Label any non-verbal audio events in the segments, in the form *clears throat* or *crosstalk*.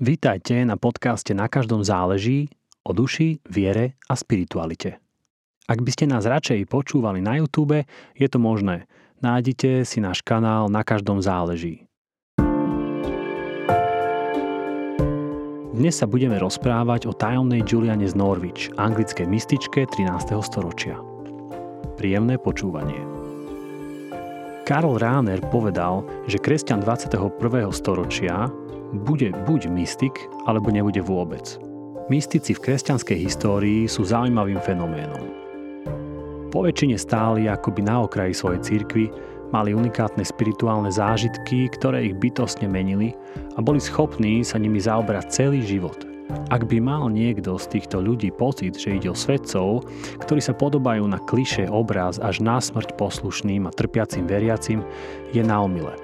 Vítajte na podcaste Na každom záleží o duši, viere a spiritualite. Ak by ste nás radšej počúvali na YouTube, je to možné. Nájdite si náš kanál Na každom záleží. Dnes sa budeme rozprávať o tajomnej Juliane z Norwich, anglickej mystičke 13. storočia. Príjemné počúvanie. Karl Rahner povedal, že kresťan 21. storočia bude buď mystik, alebo nebude vôbec. Mystici v kresťanskej histórii sú zaujímavým fenoménom. Po väčšine stáli akoby na okraji svojej cirkvy, mali unikátne spirituálne zážitky, ktoré ich bytostne menili a boli schopní sa nimi zaoberať celý život. Ak by mal niekto z týchto ľudí pocit, že ide o svedcov, ktorí sa podobajú na kliše obraz až na smrť poslušným a trpiacim veriacim, je naomile.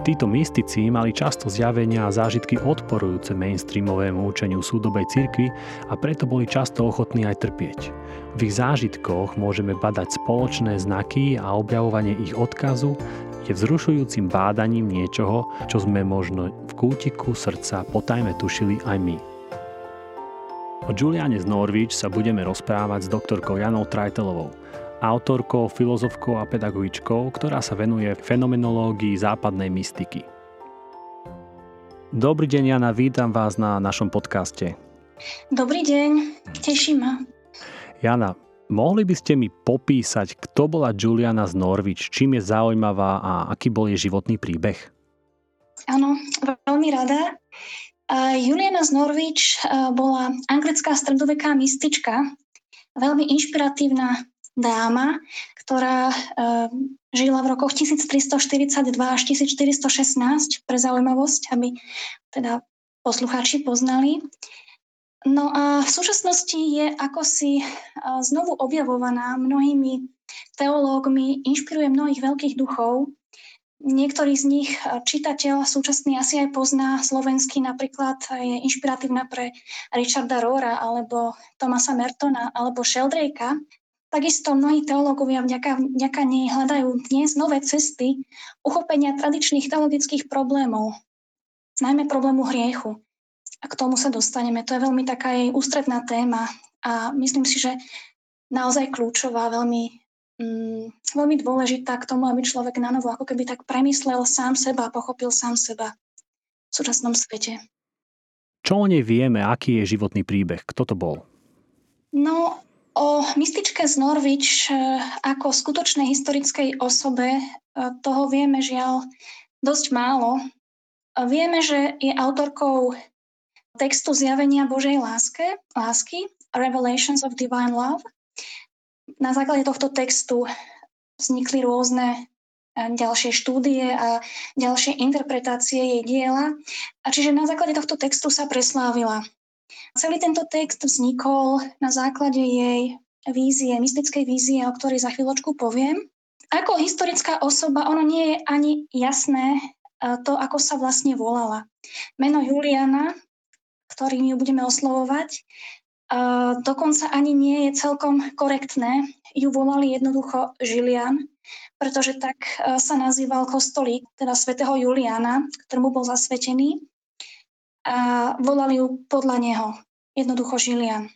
Títo mystici mali často zjavenia a zážitky odporujúce mainstreamovému učeniu súdobej cirkvi a preto boli často ochotní aj trpieť. V ich zážitkoch môžeme badať spoločné znaky a objavovanie ich odkazu je vzrušujúcim bádaním niečoho, čo sme možno v kútiku srdca potajme tušili aj my. O Juliane z Norwich sa budeme rozprávať s doktorkou Janou Trajtelovou – autorkou, filozofkou a pedagogičkou, ktorá sa venuje fenomenológii západnej mystiky. Dobrý deň, Jana, vítam vás na našom podcaste. Dobrý deň, teším ma. Jana, mohli by ste mi popísať, kto bola Juliana z Norwich, čím je zaujímavá a aký bol jej životný príbeh? Áno, veľmi rada. Juliana z Norwich bola anglická stredoveká mystička, veľmi inšpiratívna dáma, ktorá uh, žila v rokoch 1342 až 1416, pre zaujímavosť, aby teda poslucháči poznali. No a v súčasnosti je ako si uh, znovu objavovaná mnohými teológmi, inšpiruje mnohých veľkých duchov. Niektorý z nich e, čitateľ súčasný asi aj pozná, slovenský napríklad je inšpiratívna pre Richarda Rora alebo Tomasa Mertona alebo Sheldrake'a. Takisto mnohí teológovia vďaka, vďaka nej hľadajú dnes nové cesty uchopenia tradičných teologických problémov, najmä problému hriechu. A k tomu sa dostaneme. To je veľmi taká jej ústredná téma a myslím si, že naozaj kľúčová, veľmi, mm, veľmi dôležitá k tomu, aby človek na novo ako keby tak premyslel sám seba a pochopil sám seba v súčasnom svete. Čo o nej vieme, aký je životný príbeh? Kto to bol? No, O mystičke z Norwich e, ako skutočnej historickej osobe e, toho vieme žiaľ dosť málo. Vieme, že je autorkou textu Zjavenia Božej láske, lásky, Revelations of Divine Love. Na základe tohto textu vznikli rôzne e, ďalšie štúdie a ďalšie interpretácie jej diela. A čiže na základe tohto textu sa preslávila. Celý tento text vznikol na základe jej vízie, mystickej vízie, o ktorej za chvíľočku poviem. Ako historická osoba, ono nie je ani jasné e, to, ako sa vlastne volala. Meno Juliana, ktorým ju budeme oslovovať, e, dokonca ani nie je celkom korektné. Ju volali jednoducho Žilian, pretože tak e, sa nazýval kostolík, teda svätého Juliana, ktorému bol zasvetený a volali ju podľa neho, jednoducho Žilian.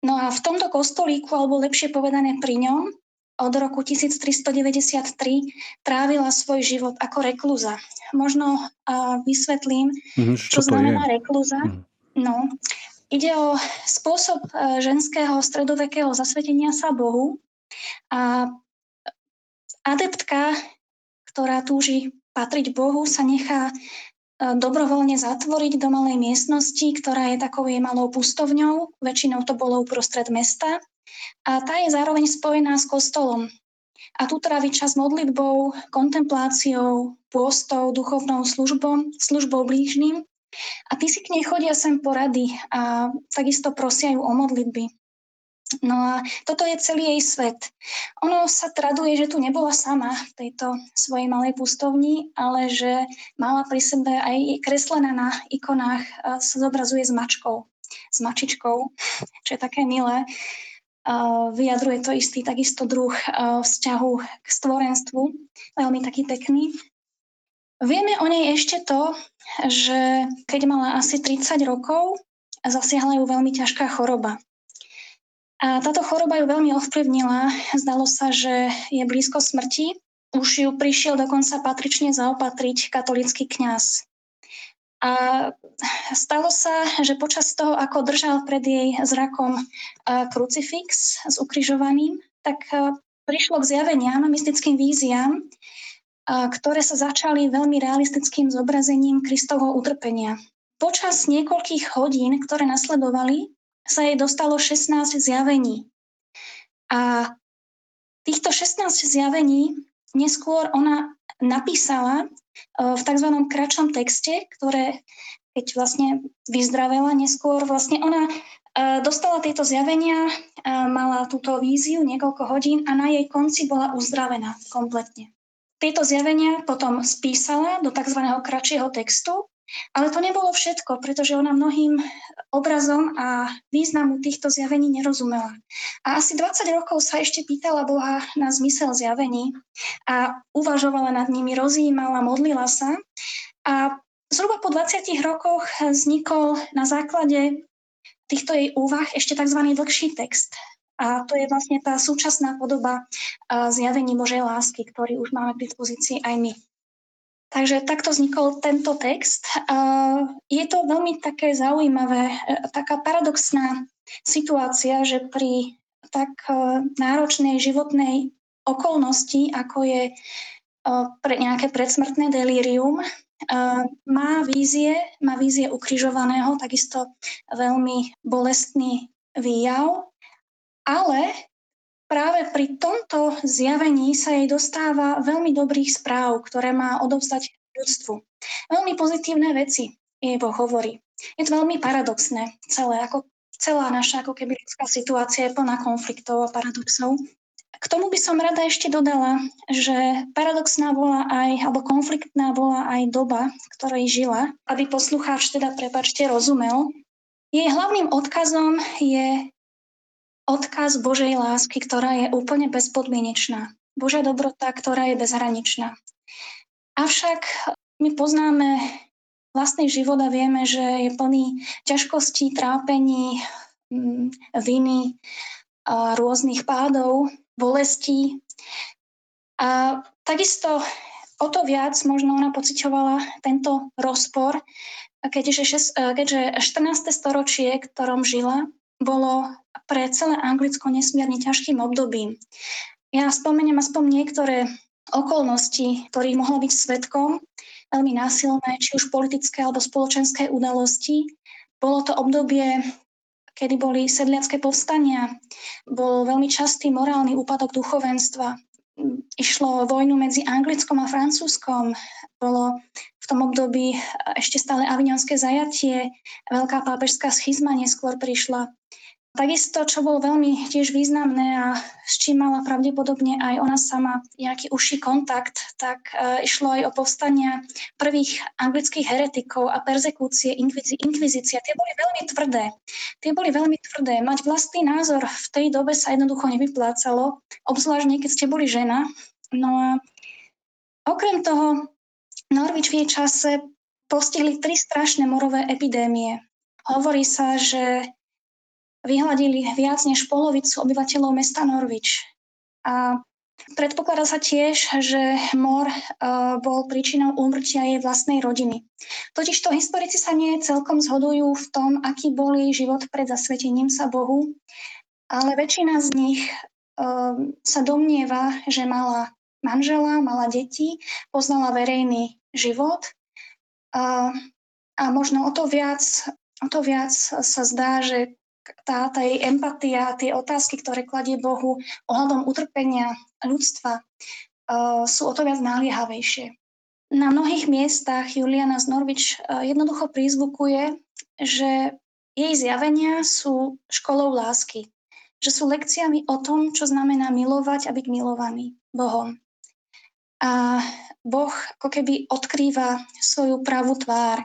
No a v tomto kostolíku, alebo lepšie povedané pri ňom, od roku 1393 trávila svoj život ako reklúza. Možno uh, vysvetlím, mm, čo, čo znamená je? reklúza. Mm. No, ide o spôsob uh, ženského stredovekého zasvetenia sa Bohu. A adeptka, ktorá túži patriť Bohu, sa nechá dobrovoľne zatvoriť do malej miestnosti, ktorá je takou jej malou pustovňou. Väčšinou to bolo uprostred mesta. A tá je zároveň spojená s kostolom. A tu trávi čas modlitbou, kontempláciou, pôstou, duchovnou službou, službou blížnym. A ty si k nej chodia sem porady a takisto prosia ju o modlitby. No a toto je celý jej svet. Ono sa traduje, že tu nebola sama v tejto svojej malej pustovni, ale že mala pri sebe aj kreslená na ikonách sa zobrazuje s mačkou, s mačičkou, čo je také milé. Vyjadruje to istý takisto druh vzťahu k stvorenstvu, veľmi taký pekný. Vieme o nej ešte to, že keď mala asi 30 rokov, zasiahla ju veľmi ťažká choroba. A táto choroba ju veľmi ovplyvnila. Zdalo sa, že je blízko smrti. Už ju prišiel dokonca patrične zaopatriť katolický kňaz. A stalo sa, že počas toho, ako držal pred jej zrakom krucifix s ukrižovaným, tak prišlo k zjaveniam, mystickým víziám, ktoré sa začali veľmi realistickým zobrazením Kristovho utrpenia. Počas niekoľkých hodín, ktoré nasledovali, sa jej dostalo 16 zjavení. A týchto 16 zjavení neskôr ona napísala e, v tzv. kratšom texte, ktoré keď vlastne vyzdravela neskôr, vlastne ona e, dostala tieto zjavenia, e, mala túto víziu niekoľko hodín a na jej konci bola uzdravená kompletne. Tieto zjavenia potom spísala do tzv. kratšieho textu ale to nebolo všetko, pretože ona mnohým obrazom a významu týchto zjavení nerozumela. A asi 20 rokov sa ešte pýtala Boha na zmysel zjavení a uvažovala nad nimi, rozjímala, modlila sa. A zhruba po 20 rokoch vznikol na základe týchto jej úvah ešte tzv. dlhší text. A to je vlastne tá súčasná podoba zjavení Božej lásky, ktorý už máme k dispozícii aj my. Takže takto vznikol tento text. Je to veľmi také zaujímavé, e, taká paradoxná situácia, že pri tak e, náročnej životnej okolnosti, ako je e, pre nejaké predsmrtné delírium, má vízie, má vízie ukrižovaného, takisto veľmi bolestný výjav, ale práve pri tomto zjavení sa jej dostáva veľmi dobrých správ, ktoré má odovzdať ľudstvu. Veľmi pozitívne veci jej Boh hovorí. Je to veľmi paradoxné celé, ako celá naša ako keby ľudská situácia je plná konfliktov a paradoxov. K tomu by som rada ešte dodala, že paradoxná bola aj, alebo konfliktná bola aj doba, ktorej žila, aby poslucháč teda, prepačte, rozumel. Jej hlavným odkazom je odkaz Božej lásky, ktorá je úplne bezpodmienečná. Božia dobrota, ktorá je bezhraničná. Avšak my poznáme vlastný život a vieme, že je plný ťažkostí, trápení, mm, viny, rôznych pádov, bolestí. A takisto o to viac možno ona pocitovala tento rozpor, keďže, keďže 14. storočie, ktorom žila, bolo pre celé Anglicko nesmierne ťažkým obdobím. Ja spomeniem aspoň niektoré okolnosti, ktorých mohla byť svetkom, veľmi násilné, či už politické alebo spoločenské udalosti. Bolo to obdobie, kedy boli sedliacké povstania, bol veľmi častý morálny úpadok duchovenstva, išlo vojnu medzi Anglickom a Francúzskom, bolo v tom období ešte stále avignonské zajatie, veľká pápežská schizma neskôr prišla. Takisto, čo bolo veľmi tiež významné a s čím mala pravdepodobne aj ona sama nejaký užší kontakt, tak e, išlo aj o povstania prvých anglických heretikov a persekúcie, inkvizícia. Tie boli veľmi tvrdé. Tie boli veľmi tvrdé. Mať vlastný názor v tej dobe sa jednoducho nevyplácalo, obzvlášť keď ste boli žena. No a okrem toho, Norvič v jej čase postihli tri strašné morové epidémie. Hovorí sa, že vyhľadili viac než polovicu obyvateľov mesta Norvič. A predpokladá sa tiež, že mor e, bol príčinou úmrtia jej vlastnej rodiny. Totižto historici sa nie celkom zhodujú v tom, aký boli život pred zasvetením sa Bohu, ale väčšina z nich e, sa domnieva, že mala manžela, mala deti, poznala verejný život a, a možno o to viac, o to viac sa zdá, že tá, tá jej empatia, tie otázky, ktoré kladie Bohu ohľadom utrpenia ľudstva, uh, sú o to viac naliehavejšie. Na mnohých miestach Juliana z uh, jednoducho prízvukuje, že jej zjavenia sú školou lásky, že sú lekciami o tom, čo znamená milovať a byť milovaný Bohom. A Boh ako keby odkrýva svoju pravú tvár,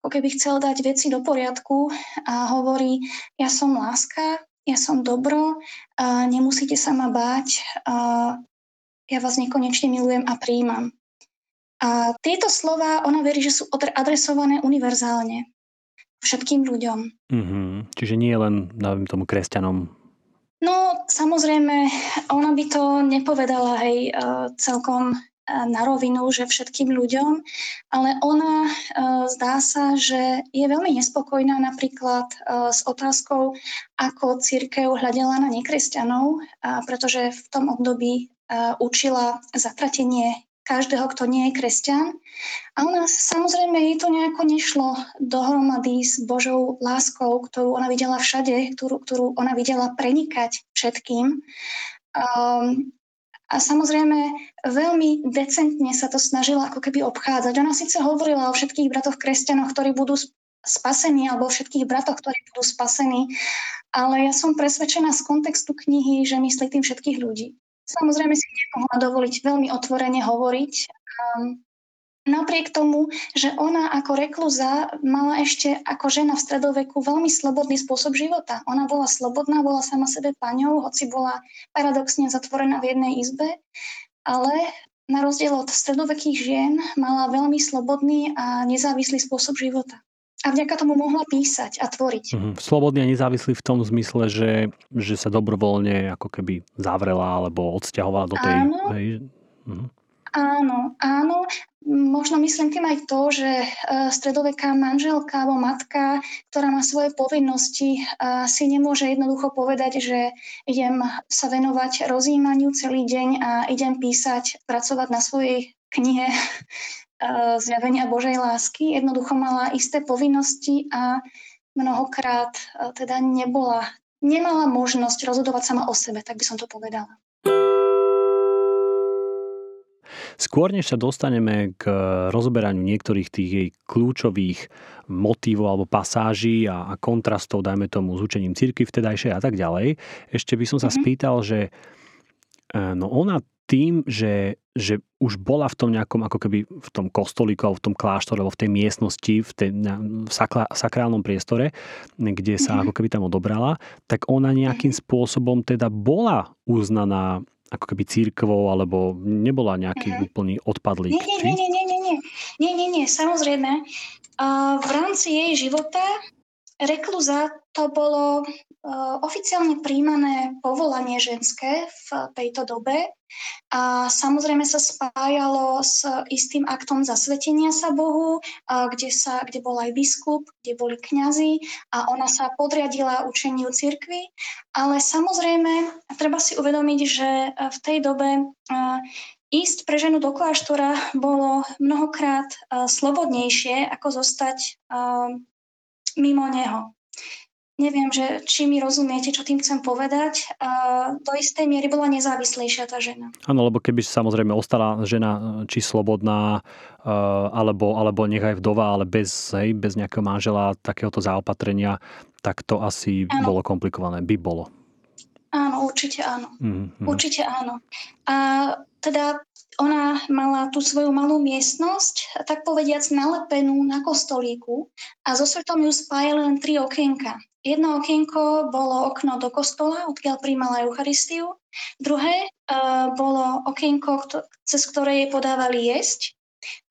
ako keby chcel dať veci do poriadku a hovorí, ja som láska, ja som dobro, a nemusíte sa ma báť, a ja vás nekonečne milujem a príjmam. A tieto slova, ona verí, že sú adresované univerzálne všetkým ľuďom. Mm-hmm. Čiže nie len, dávim tomu, kresťanom. No, samozrejme, ona by to nepovedala, hej, e, celkom na rovinu, že všetkým ľuďom, ale ona e, zdá sa, že je veľmi nespokojná napríklad s otázkou, ako církev hľadela na nekresťanov, pretože v tom období učila zatratenie každého, kto nie je kresťan. A ona samozrejme jej to nejako nešlo dohromady s Božou láskou, ktorú ona videla všade, ktorú, ktorú ona videla prenikať všetkým. Um, a samozrejme veľmi decentne sa to snažila ako keby obchádzať. Ona síce hovorila o všetkých bratoch kresťanoch, ktorí budú spasení, alebo o všetkých bratoch, ktorí budú spasení, ale ja som presvedčená z kontextu knihy, že myslí tým všetkých ľudí. Samozrejme si nemohla dovoliť veľmi otvorene hovoriť. Napriek tomu, že ona ako rekluza mala ešte ako žena v stredoveku veľmi slobodný spôsob života. Ona bola slobodná, bola sama sebe paňou, hoci bola paradoxne zatvorená v jednej izbe, ale na rozdiel od stredovekých žien mala veľmi slobodný a nezávislý spôsob života a vďaka tomu mohla písať a tvoriť. Mm-hmm. Slobodný a nezávislý v tom zmysle, že, že sa dobrovoľne ako keby zavrela alebo odsťahovala do tej... Áno, hej, mm-hmm. áno, áno. Možno myslím tým aj to, že e, stredoveká manželka alebo matka, ktorá má svoje povinnosti, si nemôže jednoducho povedať, že idem sa venovať rozjímaniu celý deň a idem písať, pracovať na svojej knihe E, zjavenia Božej lásky. Jednoducho mala isté povinnosti a mnohokrát e, teda nebola, nemala možnosť rozhodovať sama o sebe, tak by som to povedala. Skôr než sa dostaneme k rozoberaniu niektorých tých jej kľúčových motívov alebo pasáží a, a kontrastov, dajme tomu, s učením cirkvi vtedajšej a tak ďalej, ešte by som sa mm-hmm. spýtal, že e, no ona tým, že, že už bola v tom nejakom ako keby v tom kostolíku alebo v tom kláštore alebo v tej miestnosti, v, tej, v sakla, sakrálnom priestore, kde sa mm-hmm. ako keby tam odobrala, tak ona nejakým mm-hmm. spôsobom teda bola uznaná ako keby církvou, alebo nebola nejaký mm-hmm. úplný odpadlík. Nie, nie, nie, nie, nie, nie, nie, nie, nie, samozrejme. Uh, v rámci jej života rekluza to bolo uh, oficiálne príjmané povolanie ženské v tejto dobe a samozrejme sa spájalo s istým aktom zasvetenia sa Bohu, kde, sa, kde bol aj biskup, kde boli kňazi a ona sa podriadila učeniu cirkvy. Ale samozrejme, treba si uvedomiť, že v tej dobe uh, ísť pre ženu do kláštora bolo mnohokrát slobodnejšie, ako zostať mimo neho. Neviem, že či mi rozumiete, čo tým chcem povedať. Do istej miery bola nezávislejšia tá žena. Áno, lebo keby samozrejme ostala žena či slobodná, uh, alebo, alebo nechaj vdova, ale bez, hej, bez nejakého manžela, takéhoto zaopatrenia, tak to asi ano. bolo komplikované. By bolo. Áno, určite áno. Mm-hmm. Určite áno. A teda ona mala tú svoju malú miestnosť, tak povediac nalepenú na kostolíku a so svetom ju spájali len tri okienka. Jedno okienko bolo okno do kostola, odkiaľ príjmala Eucharistiu. Druhé uh, bolo okienko, cez ktoré jej podávali jesť.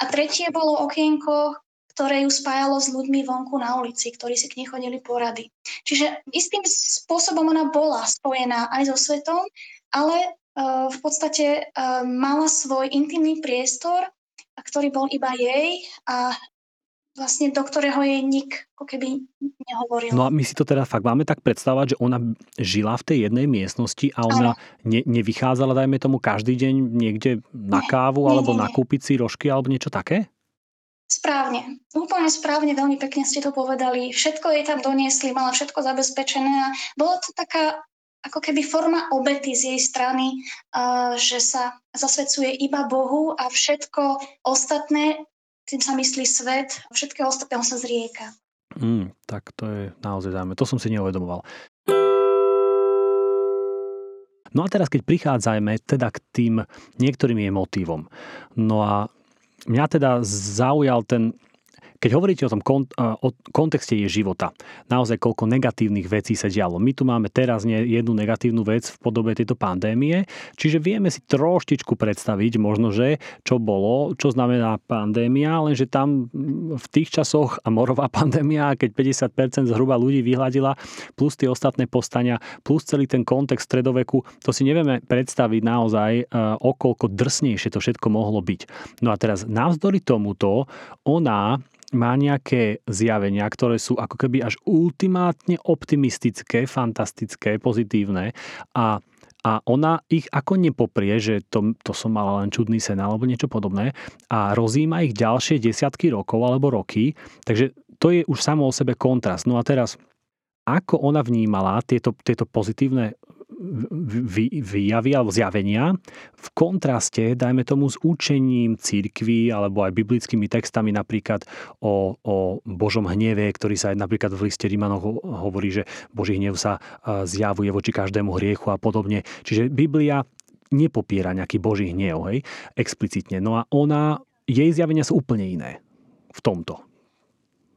A tretie bolo okienko, ktoré ju spájalo s ľuďmi vonku na ulici, ktorí si k nej chodili porady. Čiže istým spôsobom ona bola spojená aj so svetom, ale v podstate mala svoj intimný priestor, ktorý bol iba jej a vlastne do ktorého jej nik ako keby nehovoril. No a my si to teda fakt máme tak predstavovať, že ona žila v tej jednej miestnosti a ona ne, nevychádzala, dajme tomu, každý deň niekde na kávu nie, alebo nie, nie. nakúpiť si rožky alebo niečo také? Správne, úplne správne, veľmi pekne ste to povedali. Všetko jej tam doniesli, mala všetko zabezpečené a bola to taká ako keby forma obety z jej strany, že sa zasvedcuje iba Bohu a všetko ostatné, tým sa myslí svet, všetkého ostatného sa zrieka. Mm, tak to je naozaj zaujímavé. To som si neuvedomoval. No a teraz, keď prichádzajme teda k tým niektorým jej motívom. No a mňa teda zaujal ten keď hovoríte o tom kont- o kontexte jej života, naozaj koľko negatívnych vecí sa dialo. My tu máme teraz nie jednu negatívnu vec v podobe tejto pandémie, čiže vieme si troštičku predstaviť možno, že čo bolo, čo znamená pandémia, lenže tam v tých časoch a morová *laughs* pandémia, keď 50% zhruba ľudí vyhľadila, plus tie ostatné postania, plus celý ten kontext stredoveku, to si nevieme predstaviť naozaj, e, okolko drsnejšie to všetko mohlo byť. No a teraz navzdory tomuto, ona má nejaké zjavenia, ktoré sú ako keby až ultimátne optimistické, fantastické, pozitívne a a ona ich ako nepoprie, že to, to som mala len čudný sen alebo niečo podobné a rozíma ich ďalšie desiatky rokov alebo roky, takže to je už samo o sebe kontrast. No a teraz, ako ona vnímala tieto, tieto pozitívne výjavy alebo zjavenia v kontraste, dajme tomu, s učením církvy alebo aj biblickými textami napríklad o, o Božom hneve, ktorý sa aj napríklad v liste Rímanov hovorí, že Boží hnev sa zjavuje voči každému hriechu a podobne. Čiže Biblia nepopiera nejaký Boží hnev, hej, explicitne. No a ona, jej zjavenia sú úplne iné v tomto.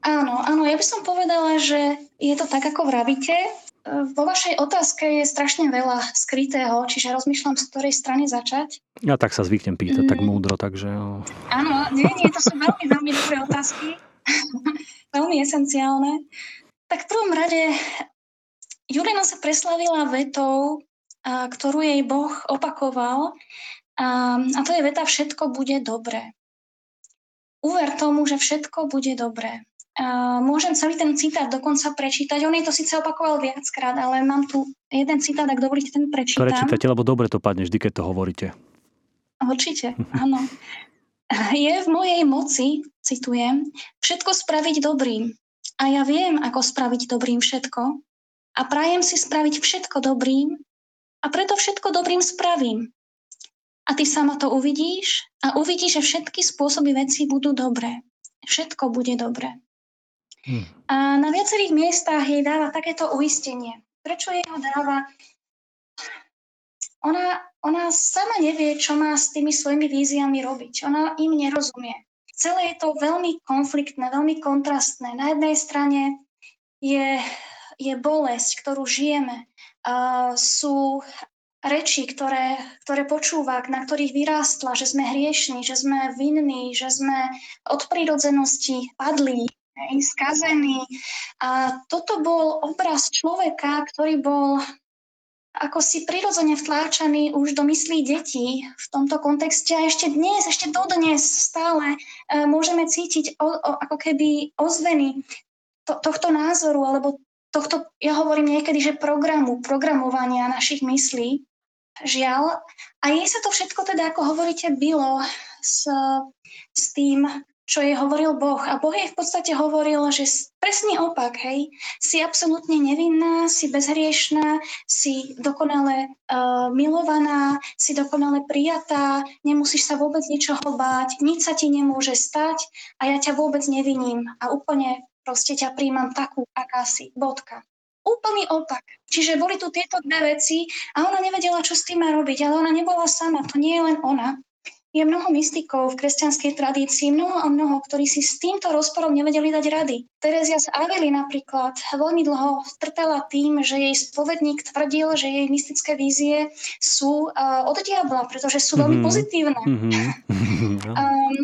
Áno, áno, ja by som povedala, že je to tak, ako vravíte. Vo vašej otázke je strašne veľa skrytého, čiže rozmýšľam, z ktorej strany začať. Ja tak sa zvyknem pýtať, mm. tak múdro, takže... Áno, nie, nie, to sú veľmi, veľmi dobré otázky. *laughs* veľmi esenciálne. Tak v prvom rade Julina sa preslavila vetou, ktorú jej Boh opakoval, a to je veta Všetko bude dobré. Uver tomu, že všetko bude dobré. Môžem celý ten citát dokonca prečítať. On je to síce opakoval viackrát, ale mám tu jeden citát, ak dovolíte, ten prečítam. Prečítate, lebo dobre to padne vždy, keď to hovoríte. Určite, *laughs* áno. Je v mojej moci, citujem, všetko spraviť dobrým. A ja viem, ako spraviť dobrým všetko. A prajem si spraviť všetko dobrým a preto všetko dobrým spravím. A ty sama to uvidíš a uvidíš, že všetky spôsoby veci budú dobré. Všetko bude dobré. Hmm. A na viacerých miestach jej dáva takéto uistenie. Prečo jej ho dáva? Ona, ona sama nevie, čo má s tými svojimi víziami robiť. Ona im nerozumie. Celé je to veľmi konfliktné, veľmi kontrastné. Na jednej strane je, je bolesť, ktorú žijeme. Uh, sú reči, ktoré, ktoré počúva, na ktorých vyrástla, že sme hriešni, že sme vinní, že sme od prírodzenosti padli, skazený. A toto bol obraz človeka, ktorý bol ako si prirodzene vtláčaný už do myslí detí v tomto kontexte. A ešte dnes, ešte dodnes stále e, môžeme cítiť o, o, ako keby ozveny to, tohto názoru, alebo tohto, ja hovorím niekedy, že programu, programovania našich myslí. Žiaľ. A jej sa to všetko teda, ako hovoríte, bylo s, s tým čo jej hovoril Boh. A Boh jej v podstate hovoril, že presný opak, hej, si absolútne nevinná, si bezhriešná, si dokonale uh, milovaná, si dokonale prijatá, nemusíš sa vôbec ničoho báť, nič sa ti nemôže stať a ja ťa vôbec neviním a úplne proste ťa príjmam takú, aká si, bodka. Úplný opak. Čiže boli tu tieto dve veci a ona nevedela, čo s tým má robiť, ale ona nebola sama, to nie je len ona je mnoho mystikov v kresťanskej tradícii, mnoho a mnoho, ktorí si s týmto rozporom nevedeli dať rady. Terezia z Avily napríklad veľmi dlho trpela tým, že jej spovedník tvrdil, že jej mystické vízie sú uh, od diabla, pretože sú veľmi mm-hmm. pozitívne. Mm-hmm. um,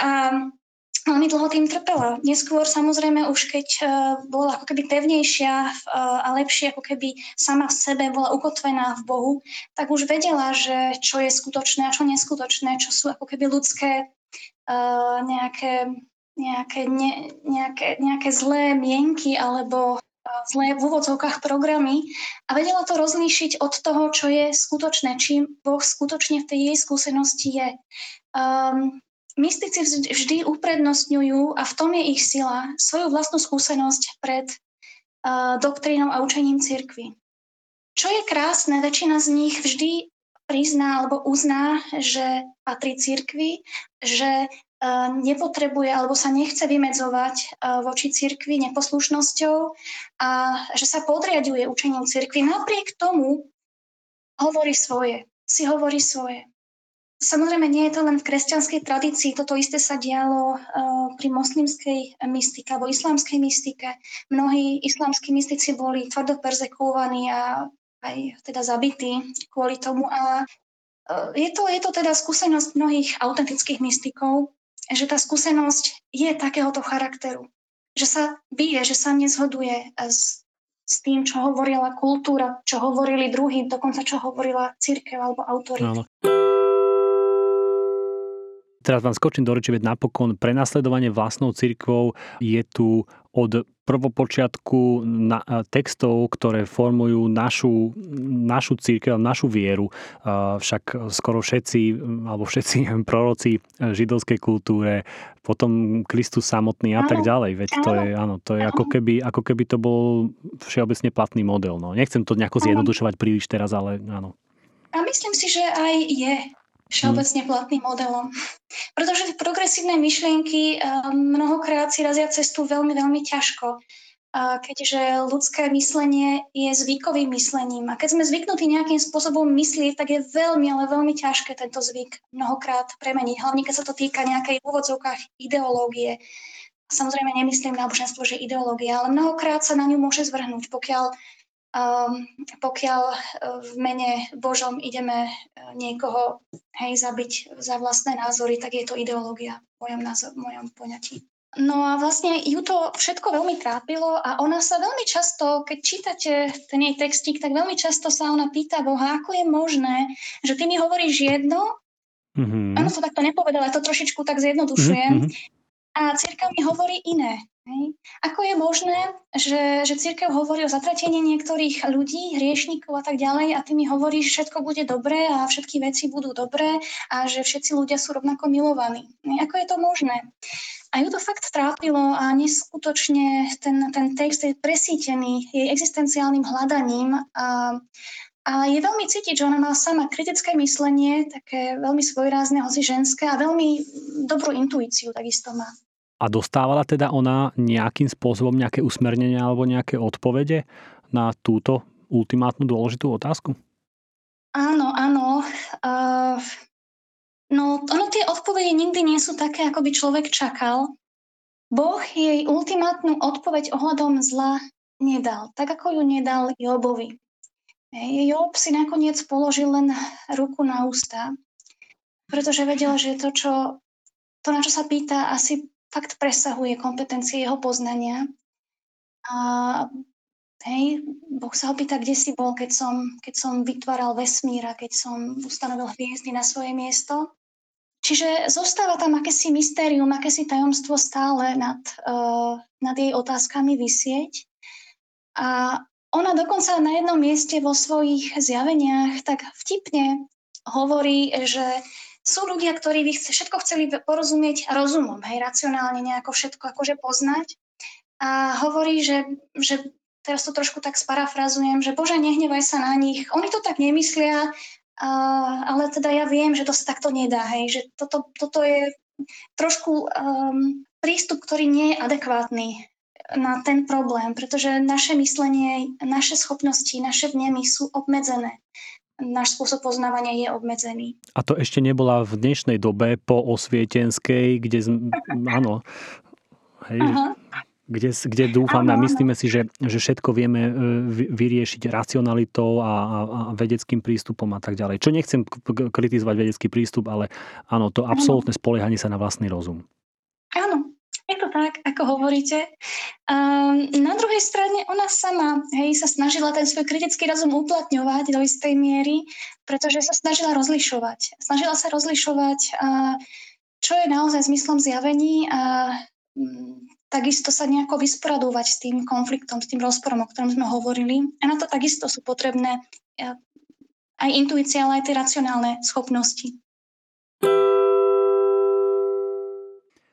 um, veľmi dlho tým trpela. Neskôr samozrejme už keď uh, bola ako keby pevnejšia uh, a lepšie ako keby sama v sebe bola ukotvená v Bohu, tak už vedela, že čo je skutočné a čo neskutočné, čo sú ako keby ľudské uh, nejaké, nejaké, ne, nejaké, nejaké zlé mienky alebo zlé v úvodzovkách programy a vedela to rozlíšiť od toho, čo je skutočné, čím Boh skutočne v tej jej skúsenosti je. Um, mystici vždy uprednostňujú, a v tom je ich sila, svoju vlastnú skúsenosť pred uh, doktrínou a učením cirkvy. Čo je krásne, väčšina z nich vždy prizná alebo uzná, že patrí cirkvi, že uh, nepotrebuje alebo sa nechce vymedzovať uh, voči cirkvi neposlušnosťou a že sa podriaduje učením cirkvi. Napriek tomu hovorí svoje, si hovorí svoje. Samozrejme, nie je to len v kresťanskej tradícii, toto isté sa dialo uh, pri moslimskej mystike alebo islamskej mystike. Mnohí islamskí mystici boli tvrdo perzekúvaní a aj teda zabití kvôli tomu. A uh, je, to, je to teda skúsenosť mnohých autentických mystikov, že tá skúsenosť je takéhoto charakteru. Že sa bije, že sa nezhoduje s, s tým, čo hovorila kultúra, čo hovorili druhý, dokonca čo hovorila církev alebo autorita. Teraz vám skočím do reči, veď napokon prenasledovanie vlastnou cirkvou je tu od prvopočiatku na, textov, ktoré formujú našu, našu církev, našu vieru. Však skoro všetci, alebo všetci *laughs* proroci židovskej kultúre, potom Kristus samotný a tak ďalej. Veď to je, áno, to je ako keby, ako keby to bol všeobecne platný model. No. Nechcem to nejako zjednodušovať príliš teraz, ale áno. A myslím si, že aj je všeobecne platným modelom. Pretože progresívne myšlienky eh, mnohokrát si razia cestu veľmi, veľmi ťažko, keďže ľudské myslenie je zvykovým myslením. A keď sme zvyknutí nejakým spôsobom myslieť, tak je veľmi, ale veľmi ťažké tento zvyk mnohokrát premeniť. Hlavne, keď sa to týka nejakej úvodzovkách ideológie. Samozrejme nemyslím náboženstvo, že ideológia, ale mnohokrát sa na ňu môže zvrhnúť, pokiaľ Um, pokiaľ uh, v mene Božom ideme uh, niekoho hej, zabiť za vlastné názory, tak je to ideológia v mojom, názor, v mojom poňatí. No a vlastne ju to všetko veľmi trápilo a ona sa veľmi často, keď čítate ten jej textík, tak veľmi často sa ona pýta Boha, ako je možné, že ty mi hovoríš jedno, mm-hmm. ono to takto nepovedala, to trošičku tak zjednodušujem, mm-hmm. a církev mi hovorí iné. Hej. Ako je možné, že, že církev hovorí o zatratení niektorých ľudí, hriešnikov a tak ďalej a ty mi hovoríš, že všetko bude dobré a všetky veci budú dobré a že všetci ľudia sú rovnako milovaní. Ako je to možné? A ju to fakt trápilo a neskutočne ten, ten text je presítený jej existenciálnym hľadaním a, a je veľmi cítiť, že ona má sama kritické myslenie, také veľmi svojrázne, hoci ženské a veľmi dobrú intuíciu takisto má. A dostávala teda ona nejakým spôsobom nejaké usmernenia alebo nejaké odpovede na túto ultimátnu dôležitú otázku? Áno, áno. Uh, no, ono tie odpovede nikdy nie sú také, ako by človek čakal. Boh jej ultimátnu odpoveď ohľadom zla nedal, tak ako ju nedal Jobovi. Job si nakoniec položil len ruku na ústa, pretože vedel, že to, čo, to na čo sa pýta, asi fakt presahuje kompetencie jeho poznania. A hej, Boh sa ho pýta, kde si bol, keď som, keď som vytváral vesmír a keď som ustanovil hviezdy na svoje miesto. Čiže zostáva tam akési mystérium, akési tajomstvo stále nad, uh, nad jej otázkami vysieť. A ona dokonca na jednom mieste vo svojich zjaveniach tak vtipne hovorí, že sú ľudia, ktorí by všetko chceli porozumieť rozumom, hej, racionálne nejako všetko akože poznať. A hovorí, že, že teraz to trošku tak sparafrazujem, že Bože, nehnevaj sa na nich. Oni to tak nemyslia, a, ale teda ja viem, že to sa takto nedá, hej, že toto, toto je trošku um, prístup, ktorý nie je adekvátny na ten problém, pretože naše myslenie, naše schopnosti, naše vnemy sú obmedzené náš spôsob poznávania je obmedzený. A to ešte nebola v dnešnej dobe po osvietenskej, kde, *laughs* áno, hej, kde, kde dúfame a myslíme si, že, že všetko vieme e, vyriešiť racionalitou a, a, a vedeckým prístupom a tak ďalej. Čo nechcem kritizovať vedecký prístup, ale áno, to absolútne spoliehanie sa na vlastný rozum. Áno, je to tak, ako hovoríte. Um, na druhej strane ona sama hej, sa snažila ten svoj kritický rozum uplatňovať do istej miery, pretože sa snažila rozlišovať. Snažila sa rozlišovať, uh, čo je naozaj zmyslom zjavení a um, takisto sa nejako vysporadovať s tým konfliktom, s tým rozporom, o ktorom sme hovorili. A na to takisto sú potrebné uh, aj intuícia, ale aj tie racionálne schopnosti.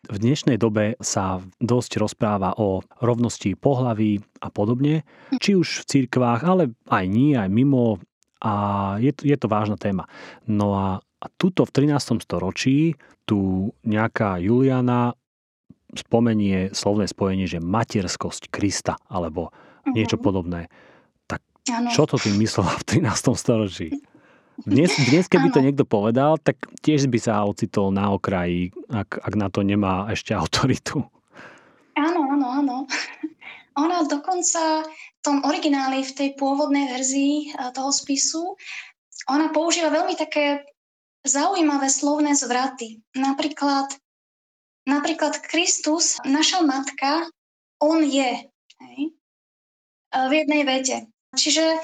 V dnešnej dobe sa dosť rozpráva o rovnosti pohlaví a podobne, či už v cirkvách, ale aj nie, aj mimo. A je, je to vážna téma. No a, a tuto v 13. storočí tu nejaká Juliana spomenie slovné spojenie, že materskosť Krista alebo niečo mhm. podobné. Tak čo to tým myslela v 13. storočí? Dnes, dnes keby to niekto povedal, tak tiež by sa ocitol na okraji, ak, ak na to nemá ešte autoritu. Áno, áno, áno. Ona dokonca v tom origináli, v tej pôvodnej verzii eh, toho spisu, ona používa veľmi také zaujímavé slovné zvraty. Napríklad, napríklad Kristus, naša matka, on je. Hej? Eh, v jednej vete. Čiže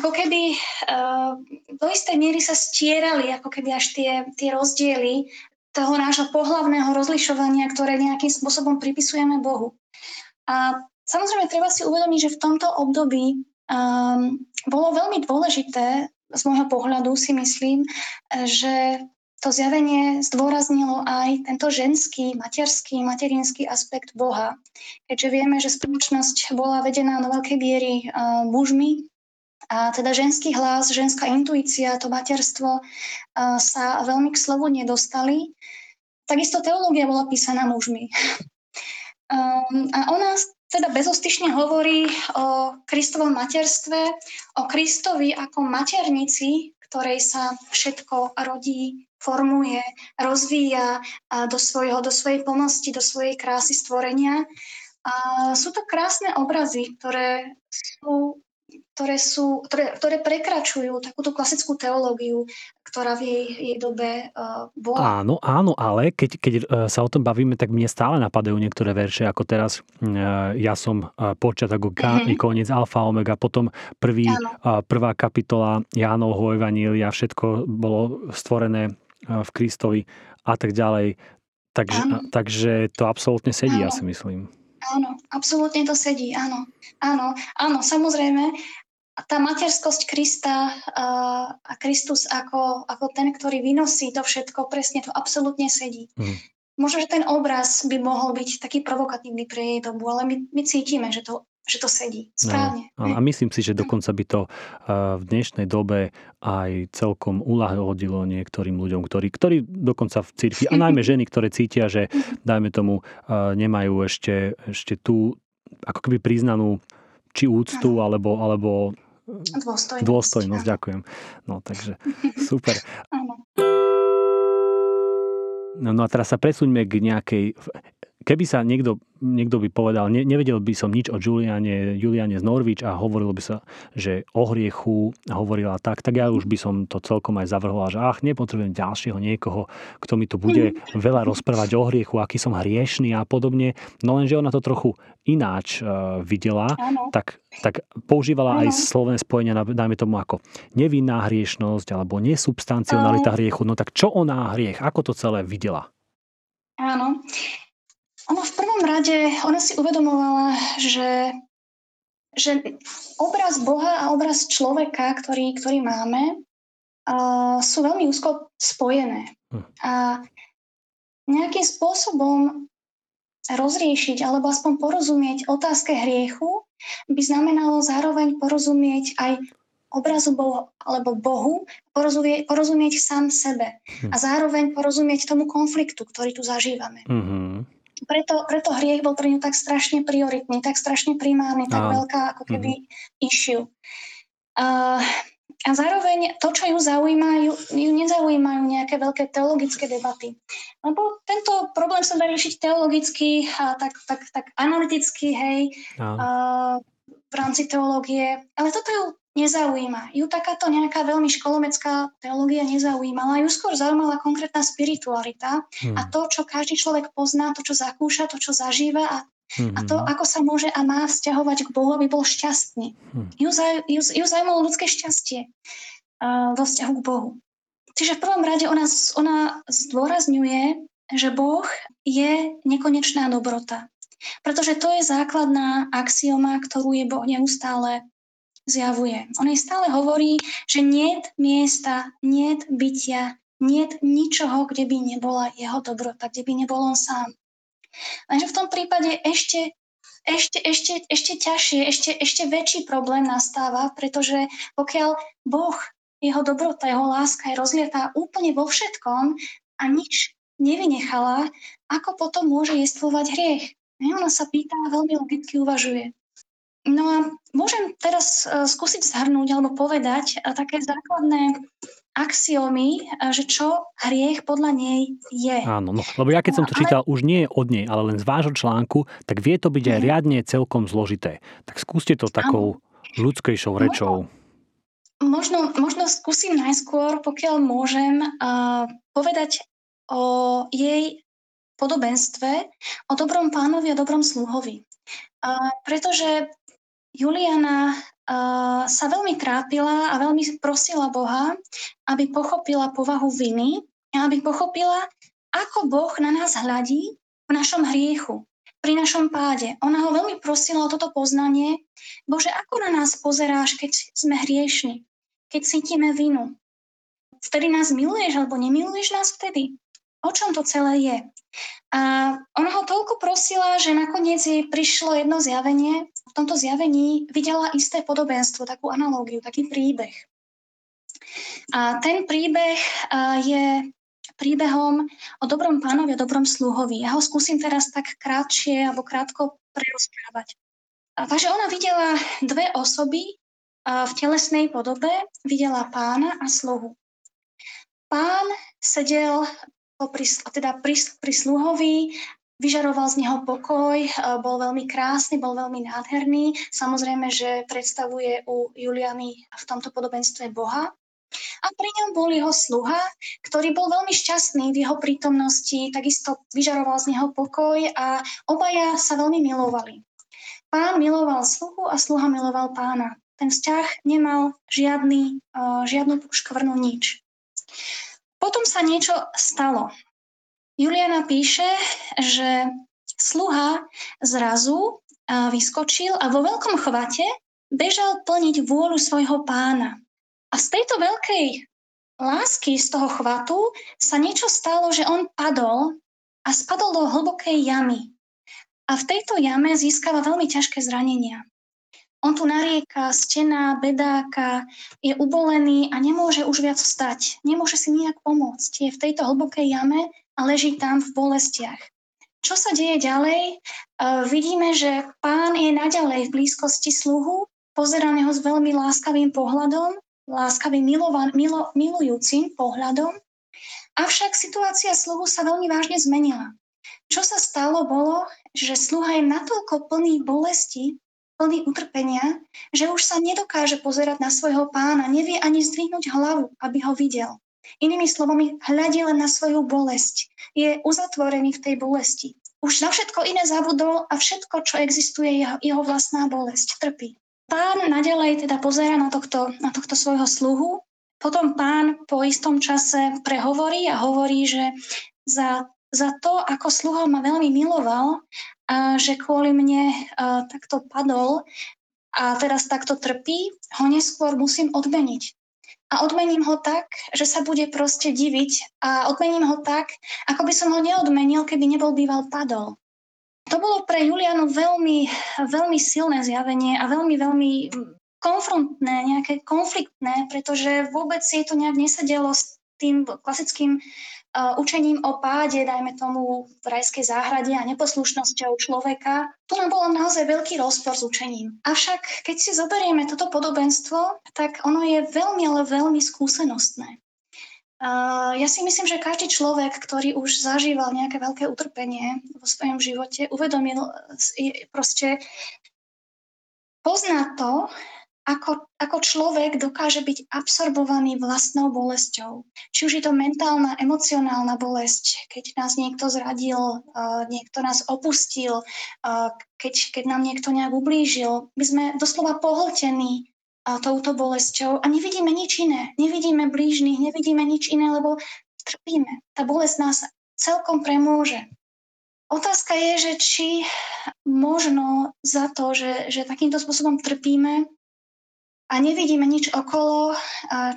ako keby uh, do istej miery sa stierali ako keby až tie, tie rozdiely toho nášho pohlavného rozlišovania, ktoré nejakým spôsobom pripisujeme Bohu. A Samozrejme, treba si uvedomiť, že v tomto období um, bolo veľmi dôležité, z môjho pohľadu si myslím, že to zjavenie zdôraznilo aj tento ženský, materský, materinský aspekt Boha. Keďže vieme, že spoločnosť bola vedená na veľkej miery uh, mužmi, a teda ženský hlas, ženská intuícia, to materstvo sa veľmi k slovu nedostali. Takisto teológia bola písaná mužmi. um, *laughs* a ona teda bezostyšne hovorí o Kristovom materstve, o Kristovi ako maternici, ktorej sa všetko rodí, formuje, rozvíja do, svojho, do svojej plnosti, do svojej krásy stvorenia. A sú to krásne obrazy, ktoré sú ktoré, sú, ktoré, ktoré prekračujú takúto klasickú teológiu, ktorá v jej, jej dobe uh, bola. Áno, áno, ale keď, keď uh, sa o tom bavíme, tak mne stále napadajú niektoré verše, ako teraz uh, ja som uh, počiatok mm-hmm. koniec alfa, omega, potom prvý, uh, prvá kapitola Jánovho evanília, všetko bolo stvorené uh, v Kristovi a tak ďalej. Takže, takže to absolútne sedí, áno. ja si myslím. Áno, absolútne to sedí, áno. Áno, áno, samozrejme. Tá materskosť Krista a Kristus ako, ako ten, ktorý vynosí to všetko, presne to absolútne sedí. Mm. Možno, že ten obraz by mohol byť taký provokatívny pre jej dobu, ale my, my cítime, že to že to sedí správne. No, a myslím si, že dokonca by to v dnešnej dobe aj celkom uľahodilo niektorým ľuďom, ktorí, ktorí dokonca v cirkvi, a najmä *laughs* ženy, ktoré cítia, že dajme tomu, nemajú ešte, ešte tú ako keby priznanú či úctu, alebo, alebo dôstojnosť. Dôstojnosť, ďakujem. No takže *laughs* super. No, no a teraz sa presuňme k nejakej keby sa niekto, niekto by povedal, ne, nevedel by som nič o Juliane, Juliane z Norvič a hovoril by sa, že o hriechu hovorila tak, tak ja už by som to celkom aj zavrhol, že ach, nepotrebujem ďalšieho niekoho, kto mi tu bude *laughs* veľa rozprávať o hriechu, aký som hriešný a podobne. No lenže ona to trochu ináč uh, videla, tak, tak používala ano. aj slovné spojenia, dajme tomu ako nevinná hriešnosť alebo nesubstancionalita hriechu. No tak čo ona hriech? Ako to celé videla? Áno. Ono v prvom rade, ona si uvedomovala, že, že obraz Boha a obraz človeka, ktorý, ktorý máme, uh, sú veľmi úzko spojené. Hm. A nejakým spôsobom rozriešiť alebo aspoň porozumieť otázke hriechu by znamenalo zároveň porozumieť aj obrazu Bohu, alebo Bohu, porozumieť, porozumieť sám sebe hm. a zároveň porozumieť tomu konfliktu, ktorý tu zažívame. Mm-hmm preto, preto hriech bol pre ňu tak strašne prioritný, tak strašne primárny, tak a. veľká ako keby mm-hmm. issue. Uh, a zároveň to, čo ju zaujíma, ju, nezaujímajú nejaké veľké teologické debaty. Lebo tento problém sa dá riešiť teologicky a tak, tak, tak analyticky, hej, uh, v rámci teológie. Ale toto ju nezaujíma. Ju takáto nejaká veľmi školomecká teológia nezaujímala. Ju skôr zaujímala konkrétna spiritualita hmm. a to, čo každý človek pozná, to, čo zakúša, to, čo zažíva a, hmm. a to, ako sa môže a má vzťahovať k Bohu, aby bol šťastný. Hmm. Ju, zaj, ju, ju zaujímalo ľudské šťastie uh, vo vzťahu k Bohu. Čiže v prvom rade ona, ona zdôrazňuje, že Boh je nekonečná dobrota. Pretože to je základná axioma, ktorú je Boh neustále zjavuje. On jej stále hovorí, že nie miesta, nie bytia, nie ničoho, kde by nebola jeho dobrota, kde by nebol on sám. Lenže v tom prípade ešte, ešte, ešte, ešte ťažšie, ešte, ešte väčší problém nastáva, pretože pokiaľ Boh, jeho dobrota, jeho láska je rozlietá úplne vo všetkom a nič nevynechala, ako potom môže jestvovať hriech? Ona sa pýta a veľmi logicky uvažuje. No a môžem teraz uh, skúsiť zhrnúť alebo povedať uh, také základné axiomy, že čo hriech podľa nej je. Áno, no, lebo ja keď som to ale... čítal, už nie od nej, ale len z vášho článku, tak vie to byť aj riadne celkom zložité. Tak skúste to takou ľudskejšou rečou. Možno, možno skúsim najskôr, pokiaľ môžem, uh, povedať o jej podobenstve, o dobrom pánovi a dobrom sluhovi. Uh, pretože Juliana uh, sa veľmi trápila a veľmi prosila Boha, aby pochopila povahu viny a aby pochopila, ako Boh na nás hľadí v našom hriechu, pri našom páde. Ona ho veľmi prosila o toto poznanie. Bože, ako na nás pozeráš, keď sme hriešni, keď cítime vinu? Vtedy nás miluješ alebo nemiluješ nás vtedy? O čom to celé je? A ona ho toľko prosila, že nakoniec jej prišlo jedno zjavenie. V tomto zjavení videla isté podobenstvo, takú analógiu, taký príbeh. A ten príbeh je príbehom o dobrom pánovi a dobrom sluhovi. Ja ho skúsim teraz tak krátšie alebo krátko prerozprávať. Takže ona videla dve osoby v telesnej podobe, videla pána a sluhu. Pán sedel pri, teda pri, pri sluhovi, vyžaroval z neho pokoj, e, bol veľmi krásny, bol veľmi nádherný. Samozrejme, že predstavuje u Juliany v tomto podobenstve Boha. A pri ňom bol jeho sluha, ktorý bol veľmi šťastný v jeho prítomnosti, takisto vyžaroval z neho pokoj a obaja sa veľmi milovali. Pán miloval sluhu a sluha miloval pána. Ten vzťah nemal žiadny, uh, žiadnu škvrnu nič. Potom sa niečo stalo. Juliana píše, že sluha zrazu vyskočil a vo veľkom chvate bežal plniť vôľu svojho pána. A z tejto veľkej lásky, z toho chvatu, sa niečo stalo, že on padol a spadol do hlbokej jamy. A v tejto jame získava veľmi ťažké zranenia. On tu narieka, stena, bedáka, je ubolený a nemôže už viac vstať. Nemôže si nejak pomôcť. Je v tejto hlbokej jame a leží tam v bolestiach. Čo sa deje ďalej? Uh, vidíme, že pán je naďalej v blízkosti sluhu, pozerá neho s veľmi láskavým pohľadom, láskavým milovan, milo, milujúcim pohľadom, avšak situácia sluhu sa veľmi vážne zmenila. Čo sa stalo bolo, že sluha je natoľko plný bolesti, plný utrpenia, že už sa nedokáže pozerať na svojho pána, nevie ani zdvihnúť hlavu, aby ho videl. Inými slovami, hľadí len na svoju bolesť. Je uzatvorený v tej bolesti. Už na všetko iné zabudol a všetko, čo existuje, jeho, jeho vlastná bolesť, trpí. Pán nadalej teda pozera na tohto, na tohto svojho sluhu. Potom pán po istom čase prehovorí a hovorí, že za za to, ako sluha ma veľmi miloval a že kvôli mne uh, takto padol a teraz takto trpí, ho neskôr musím odmeniť. A odmením ho tak, že sa bude proste diviť a odmením ho tak, ako by som ho neodmenil, keby nebol býval padol. To bolo pre Julianu veľmi, veľmi silné zjavenie a veľmi, veľmi konfrontné, nejaké konfliktné, pretože vôbec si to nejak nesedelo s tým klasickým učením o páde, dajme tomu v rajskej záhrade a neposlušnosťou človeka, tu nám bolo naozaj veľký rozpor s učením. Avšak keď si zoberieme toto podobenstvo, tak ono je veľmi, ale veľmi skúsenostné. Ja si myslím, že každý človek, ktorý už zažíval nejaké veľké utrpenie vo svojom živote, uvedomil, proste pozná to, ako, ako človek dokáže byť absorbovaný vlastnou bolesťou. Či už je to mentálna, emocionálna bolesť, keď nás niekto zradil, uh, niekto nás opustil, uh, keď, keď nám niekto nejak ublížil. My sme doslova pohltení uh, touto bolesťou a nevidíme nič iné. Nevidíme blížnych, nevidíme nič iné, lebo trpíme. Tá bolesť nás celkom premôže. Otázka je, že či možno za to, že, že takýmto spôsobom trpíme, a nevidíme nič okolo,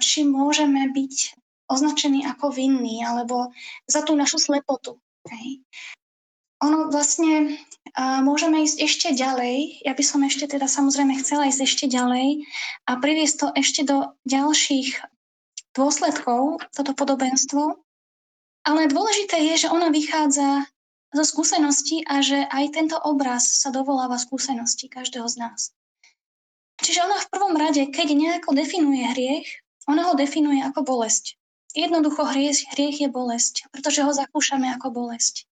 či môžeme byť označení ako vinní alebo za tú našu slepotu. Okay. Ono vlastne môžeme ísť ešte ďalej. Ja by som ešte teda samozrejme chcela ísť ešte ďalej a priviesť to ešte do ďalších dôsledkov, toto podobenstvo. Ale dôležité je, že ono vychádza zo skúsenosti a že aj tento obraz sa dovoláva skúsenosti každého z nás. Čiže ona v prvom rade, keď nejako definuje hriech, Ona ho definuje ako bolesť. Jednoducho hriech, hriech je bolesť, pretože ho zakúšame ako bolesť.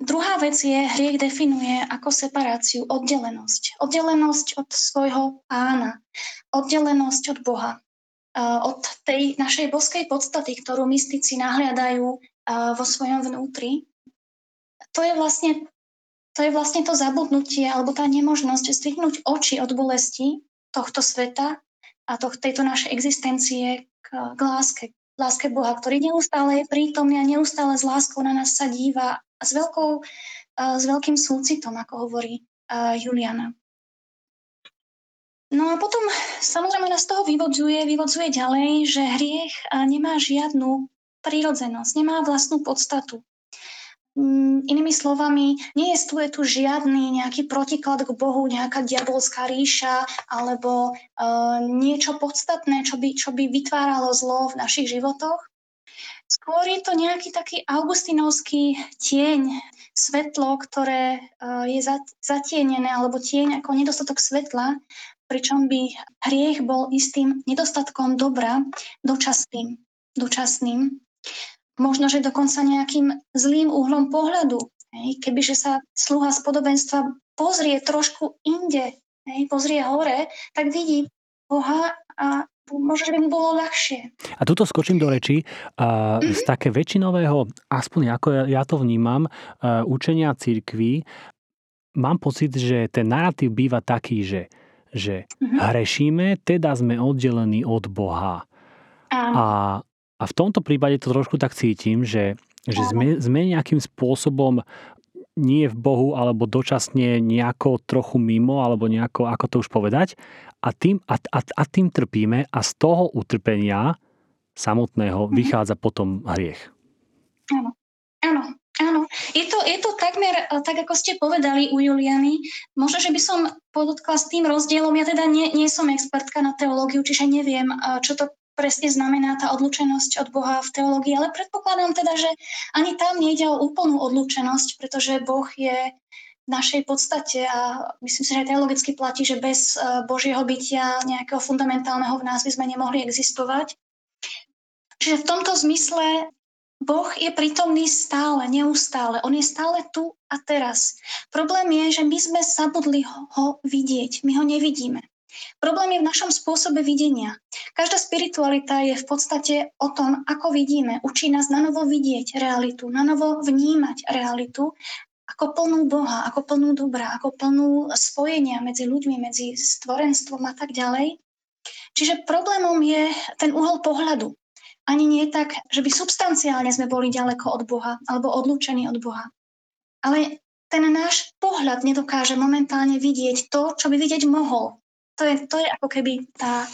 Druhá vec je, hriech definuje ako separáciu, oddelenosť. Oddelenosť od svojho pána, oddelenosť od Boha, od tej našej boskej podstaty, ktorú mystici nahliadajú vo svojom vnútri. To je vlastne to, je vlastne to zabudnutie alebo tá nemožnosť zdvihnúť oči od bolesti tohto sveta a to, tejto našej existencie k, k láske, k láske Boha, ktorý neustále je prítomný a neustále s láskou na nás sa díva a s, veľkou, s veľkým súcitom, ako hovorí Juliana. No a potom samozrejme nás z toho vyvodzuje, vyvodzuje ďalej, že hriech nemá žiadnu prírodzenosť, nemá vlastnú podstatu. Mm, inými slovami, nie je tu, je tu žiadny nejaký protiklad k Bohu, nejaká diabolská ríša alebo uh, niečo podstatné, čo by, čo by vytváralo zlo v našich životoch. Skôr je to nejaký taký augustinovský tieň, svetlo, ktoré uh, je zatienené, alebo tieň ako nedostatok svetla, pričom by hriech bol istým nedostatkom dobra dočasným. dočasným. Možno, že dokonca nejakým zlým uhlom pohľadu. Hej. Kebyže sa sluha z podobenstva pozrie trošku inde, hej, pozrie hore, tak vidí Boha a možno, že by mu bolo ľahšie. A tuto skočím do reči. Mm-hmm. Z také väčšinového, aspoň ako ja, to vnímam, uh, učenia církvy, mám pocit, že ten narratív býva taký, že že mm-hmm. hrešíme, teda sme oddelení od Boha. A, a v tomto prípade to trošku tak cítim, že, že sme, sme nejakým spôsobom nie v Bohu, alebo dočasne nejako trochu mimo, alebo nejako, ako to už povedať, a tým, a, a, a tým trpíme a z toho utrpenia samotného mm-hmm. vychádza potom hriech. Áno, áno, Áno, je to, je to takmer, e, tak ako ste povedali u Juliany, možno, že by som podotkla s tým rozdielom, ja teda nie, nie som expertka na teológiu, čiže neviem, e, čo to presne znamená tá odlučenosť od Boha v teológii, ale predpokladám teda, že ani tam nejde o úplnú odlučenosť, pretože Boh je v našej podstate a myslím si, že aj teologicky platí, že bez e, Božieho bytia nejakého fundamentálneho v nás by sme nemohli existovať. Čiže v tomto zmysle Boh je prítomný stále, neustále. On je stále tu a teraz. Problém je, že my sme zabudli ho, ho vidieť. My ho nevidíme. Problém je v našom spôsobe videnia. Každá spiritualita je v podstate o tom, ako vidíme. Učí nás na novo vidieť realitu, na novo vnímať realitu ako plnú Boha, ako plnú dobra, ako plnú spojenia medzi ľuďmi, medzi stvorenstvom a tak ďalej. Čiže problémom je ten uhol pohľadu ani nie tak, že by substanciálne sme boli ďaleko od Boha alebo odlúčení od Boha. Ale ten náš pohľad nedokáže momentálne vidieť to, čo by vidieť mohol. To je, to je ako keby tá,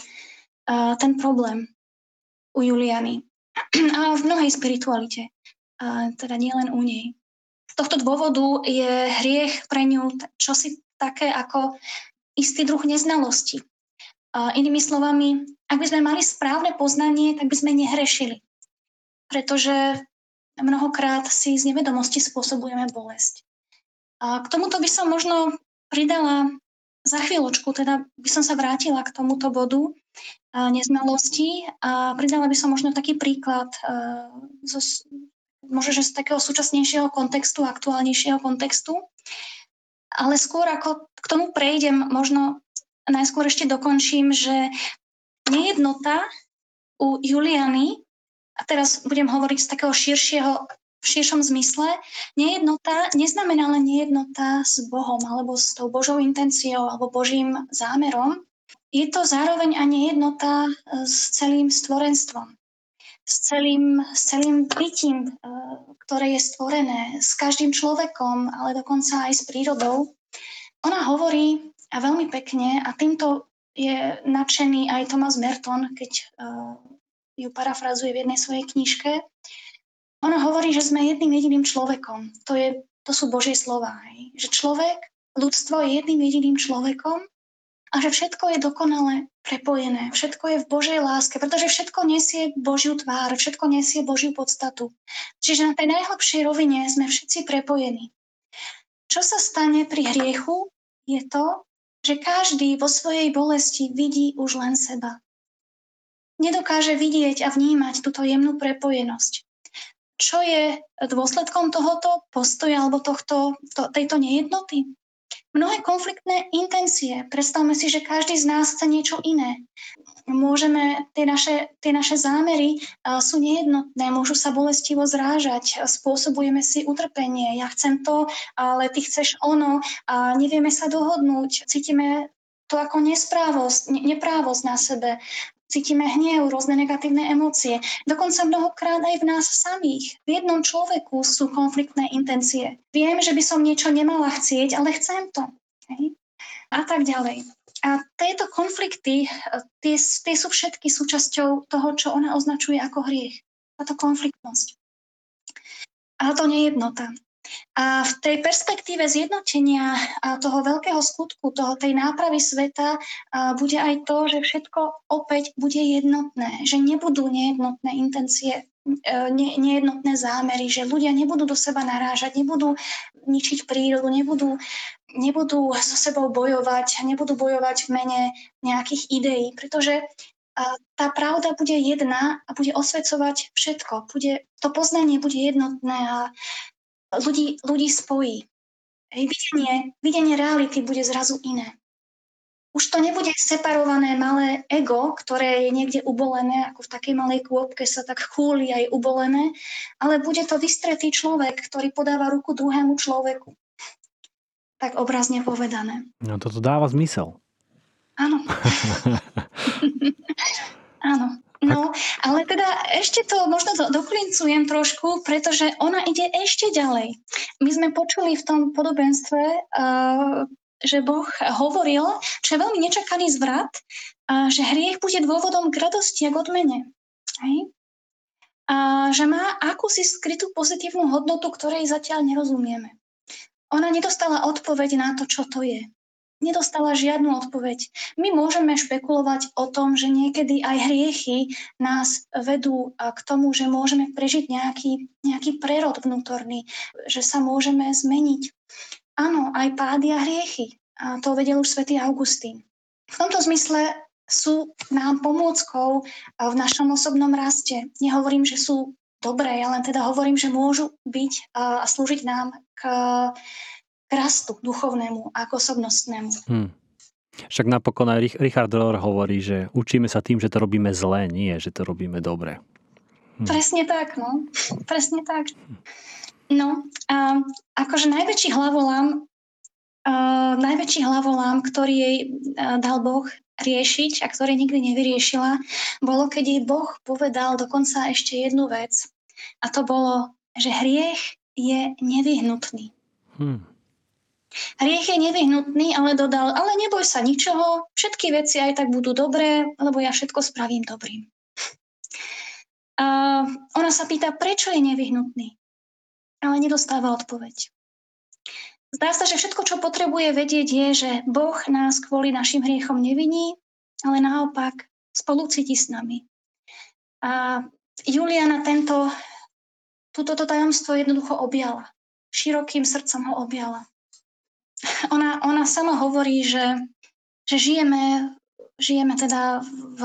uh, ten problém u Juliany. *clears throat* A v mnohej spiritualite, uh, teda nielen u nej. Z tohto dôvodu je hriech pre ňu čosi také ako istý druh neznalosti. Uh, inými slovami, ak by sme mali správne poznanie, tak by sme nehrešili. Pretože mnohokrát si z nevedomosti spôsobujeme bolesť. A k tomuto by som možno pridala za chvíľočku, teda by som sa vrátila k tomuto bodu a neznalosti a pridala by som možno taký príklad zo, možno, že z takého súčasnejšieho kontextu, aktuálnejšieho kontextu. Ale skôr ako k tomu prejdem, možno najskôr ešte dokončím, že nejednota u Juliany, a teraz budem hovoriť z takého širšieho, v širšom zmysle, nejednota neznamená len nejednota s Bohom alebo s tou Božou intenciou alebo Božím zámerom. Je to zároveň a nejednota e, s celým stvorenstvom, s celým, s celým bytím, e, ktoré je stvorené, s každým človekom, ale dokonca aj s prírodou. Ona hovorí a veľmi pekne a týmto je nadšený aj Thomas Merton, keď uh, ju parafrazuje v jednej svojej knižke. Ona hovorí, že sme jedným jediným človekom. To, je, to sú Božie slova. Hej. Že človek, ľudstvo je jedným jediným človekom a že všetko je dokonale prepojené. Všetko je v Božej láske, pretože všetko nesie Božiu tvár, všetko nesie Božiu podstatu. Čiže na tej najhlbšej rovine sme všetci prepojení. Čo sa stane pri hriechu, je to, že každý vo svojej bolesti vidí už len seba. nedokáže vidieť a vnímať túto jemnú prepojenosť. Čo je dôsledkom tohoto postoja alebo tohto, to, tejto nejednoty? Mnohé konfliktné intencie. Predstavme si, že každý z nás chce niečo iné. Môžeme, tie naše, tie naše zámery uh, sú nejednotné, môžu sa bolestivo zrážať, spôsobujeme si utrpenie. Ja chcem to, ale ty chceš ono a nevieme sa dohodnúť. Cítime to ako nesprávosť, neprávosť na sebe cítime hnev, rôzne negatívne emócie. Dokonca mnohokrát aj v nás samých. V jednom človeku sú konfliktné intencie. Viem, že by som niečo nemala chcieť, ale chcem to. Hej? A tak ďalej. A tieto konflikty, tie, tie sú všetky súčasťou toho, čo ona označuje ako hriech. Táto konfliktnosť. A to nejednota. A v tej perspektíve zjednotenia toho veľkého skutku, toho, tej nápravy sveta, bude aj to, že všetko opäť bude jednotné, že nebudú nejednotné intencie, e, ne, nejednotné zámery, že ľudia nebudú do seba narážať, nebudú ničiť prírodu, nebudú, nebudú so sebou bojovať, nebudú bojovať v mene nejakých ideí, pretože tá pravda bude jedna a bude osvecovať všetko. Bude, to poznanie bude jednotné a ľudí, ľudí spojí. Hej, videnie, videnie reality bude zrazu iné. Už to nebude separované malé ego, ktoré je niekde ubolené, ako v takej malej kôpke sa tak chúli aj ubolené, ale bude to vystretý človek, ktorý podáva ruku druhému človeku. Tak obrazne povedané. No toto dáva zmysel. Áno. *laughs* Áno. No, ale teda ešte to možno to doklincujem trošku, pretože ona ide ešte ďalej. My sme počuli v tom podobenstve, uh, že Boh hovoril, čo je veľmi nečakaný zvrat, uh, že hriech bude dôvodom k radosti a k odmene. Hej? A že má akúsi skrytú pozitívnu hodnotu, ktorej zatiaľ nerozumieme. Ona nedostala odpoveď na to, čo to je nedostala žiadnu odpoveď. My môžeme špekulovať o tom, že niekedy aj hriechy nás vedú k tomu, že môžeme prežiť nejaký, nejaký prerod vnútorný, že sa môžeme zmeniť. Áno, aj pády a hriechy. A to vedel už svätý Augustín. V tomto zmysle sú nám pomôckou v našom osobnom raste. Nehovorím, že sú dobré, ja len teda hovorím, že môžu byť a slúžiť nám k k rastu duchovnému a k osobnostnému. Hmm. Však napokon aj Richard Rohr hovorí, že učíme sa tým, že to robíme zlé, nie, že to robíme dobre. Hm. Presne tak, no. Presne tak. No, a akože najväčší hlavolám, uh, najväčší hlavolám, ktorý jej uh, dal Boh riešiť a ktorý nikdy nevyriešila, bolo, keď jej Boh povedal dokonca ešte jednu vec. A to bolo, že hriech je nevyhnutný. Hmm. Hriech je nevyhnutný, ale dodal, ale neboj sa ničoho, všetky veci aj tak budú dobré, lebo ja všetko spravím dobrým. A ona sa pýta, prečo je nevyhnutný, ale nedostáva odpoveď. Zdá sa, že všetko, čo potrebuje vedieť, je, že Boh nás kvôli našim hriechom neviní, ale naopak spolucíti s nami. A Juliana tento, túto tajomstvo jednoducho objala. Širokým srdcom ho objala *laughs* ona, ona sama hovorí, že, že žijeme, žijeme teda v,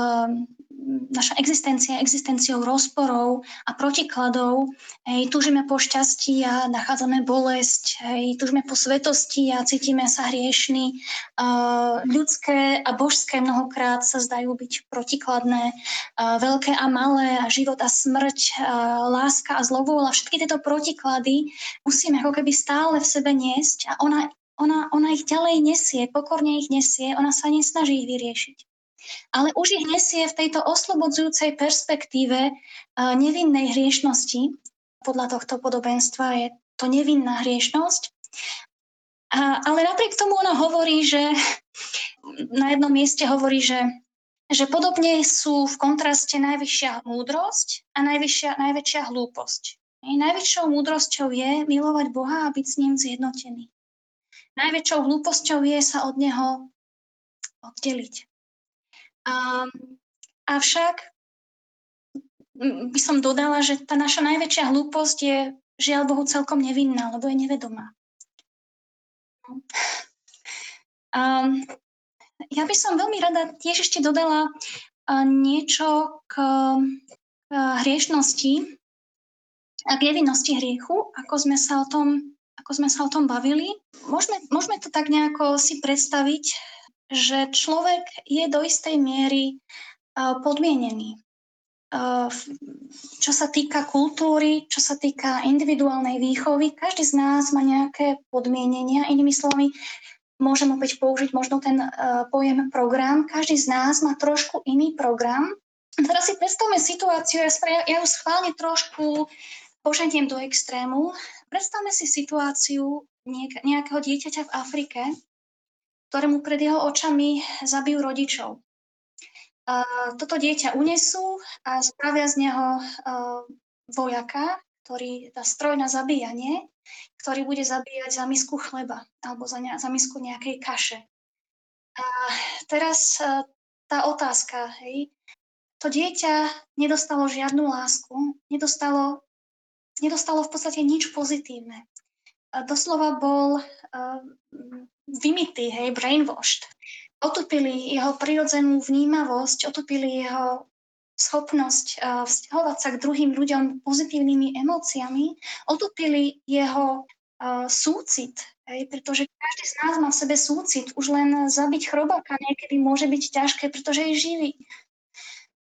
naša existencia existenciou rozporov a protikladov. Hej, tužíme po šťastí a nachádzame bolesť. Hej, tužíme po svetosti a cítime sa hriešní. Uh, ľudské a božské mnohokrát sa zdajú byť protikladné. Uh, veľké a malé a život a smrť, uh, láska a zlobôla. Všetky tieto protiklady musíme ako keby stále v sebe niesť a ona ona, ona ich ďalej nesie, pokorne ich nesie, ona sa nesnaží ich vyriešiť. Ale už ich nesie v tejto oslobodzujúcej perspektíve nevinnej hriešnosti. Podľa tohto podobenstva je to nevinná hriešnosť. A, ale napriek tomu ona hovorí, že *laughs* na jednom mieste hovorí, že, že podobne sú v kontraste najvyššia múdrosť a najvyššia, najväčšia hlúposť. Najväčšou múdrosťou je milovať Boha a byť s ním zjednotený. Najväčšou hlúposťou je sa od neho oddeliť. Um, avšak by som dodala, že tá naša najväčšia hlúposť je žiaľ Bohu celkom nevinná, lebo je nevedomá. Um, ja by som veľmi rada tiež ešte dodala niečo k hriešnosti a k nevinnosti hriechu, ako sme sa o tom, ako sme sa o tom bavili. Môžeme, môžeme to tak nejako si predstaviť, že človek je do istej miery podmienený. Čo sa týka kultúry, čo sa týka individuálnej výchovy, každý z nás má nejaké podmienenia. Inými slovami, môžem opäť použiť možno ten pojem program. Každý z nás má trošku iný program. Teraz si predstavme situáciu, ja ju schválne trošku poženiem do extrému. Predstavme si situáciu nejakého dieťaťa v Afrike, ktorému pred jeho očami zabijú rodičov toto dieťa unesú a spravia z neho vojaka, ktorý dá stroj na zabíjanie, ktorý bude zabíjať za misku chleba alebo za, ne, za misku nejakej kaše. A teraz tá otázka, hej, to dieťa nedostalo žiadnu lásku, nedostalo, nedostalo v podstate nič pozitívne. Doslova bol uh, vymitý, hej, brainwashed otupili jeho prirodzenú vnímavosť, otupili jeho schopnosť uh, vzťahovať sa k druhým ľuďom pozitívnymi emóciami, otupili jeho uh, súcit, hej, pretože každý z nás má v sebe súcit. Už len zabiť chrobáka niekedy môže byť ťažké, pretože je živý.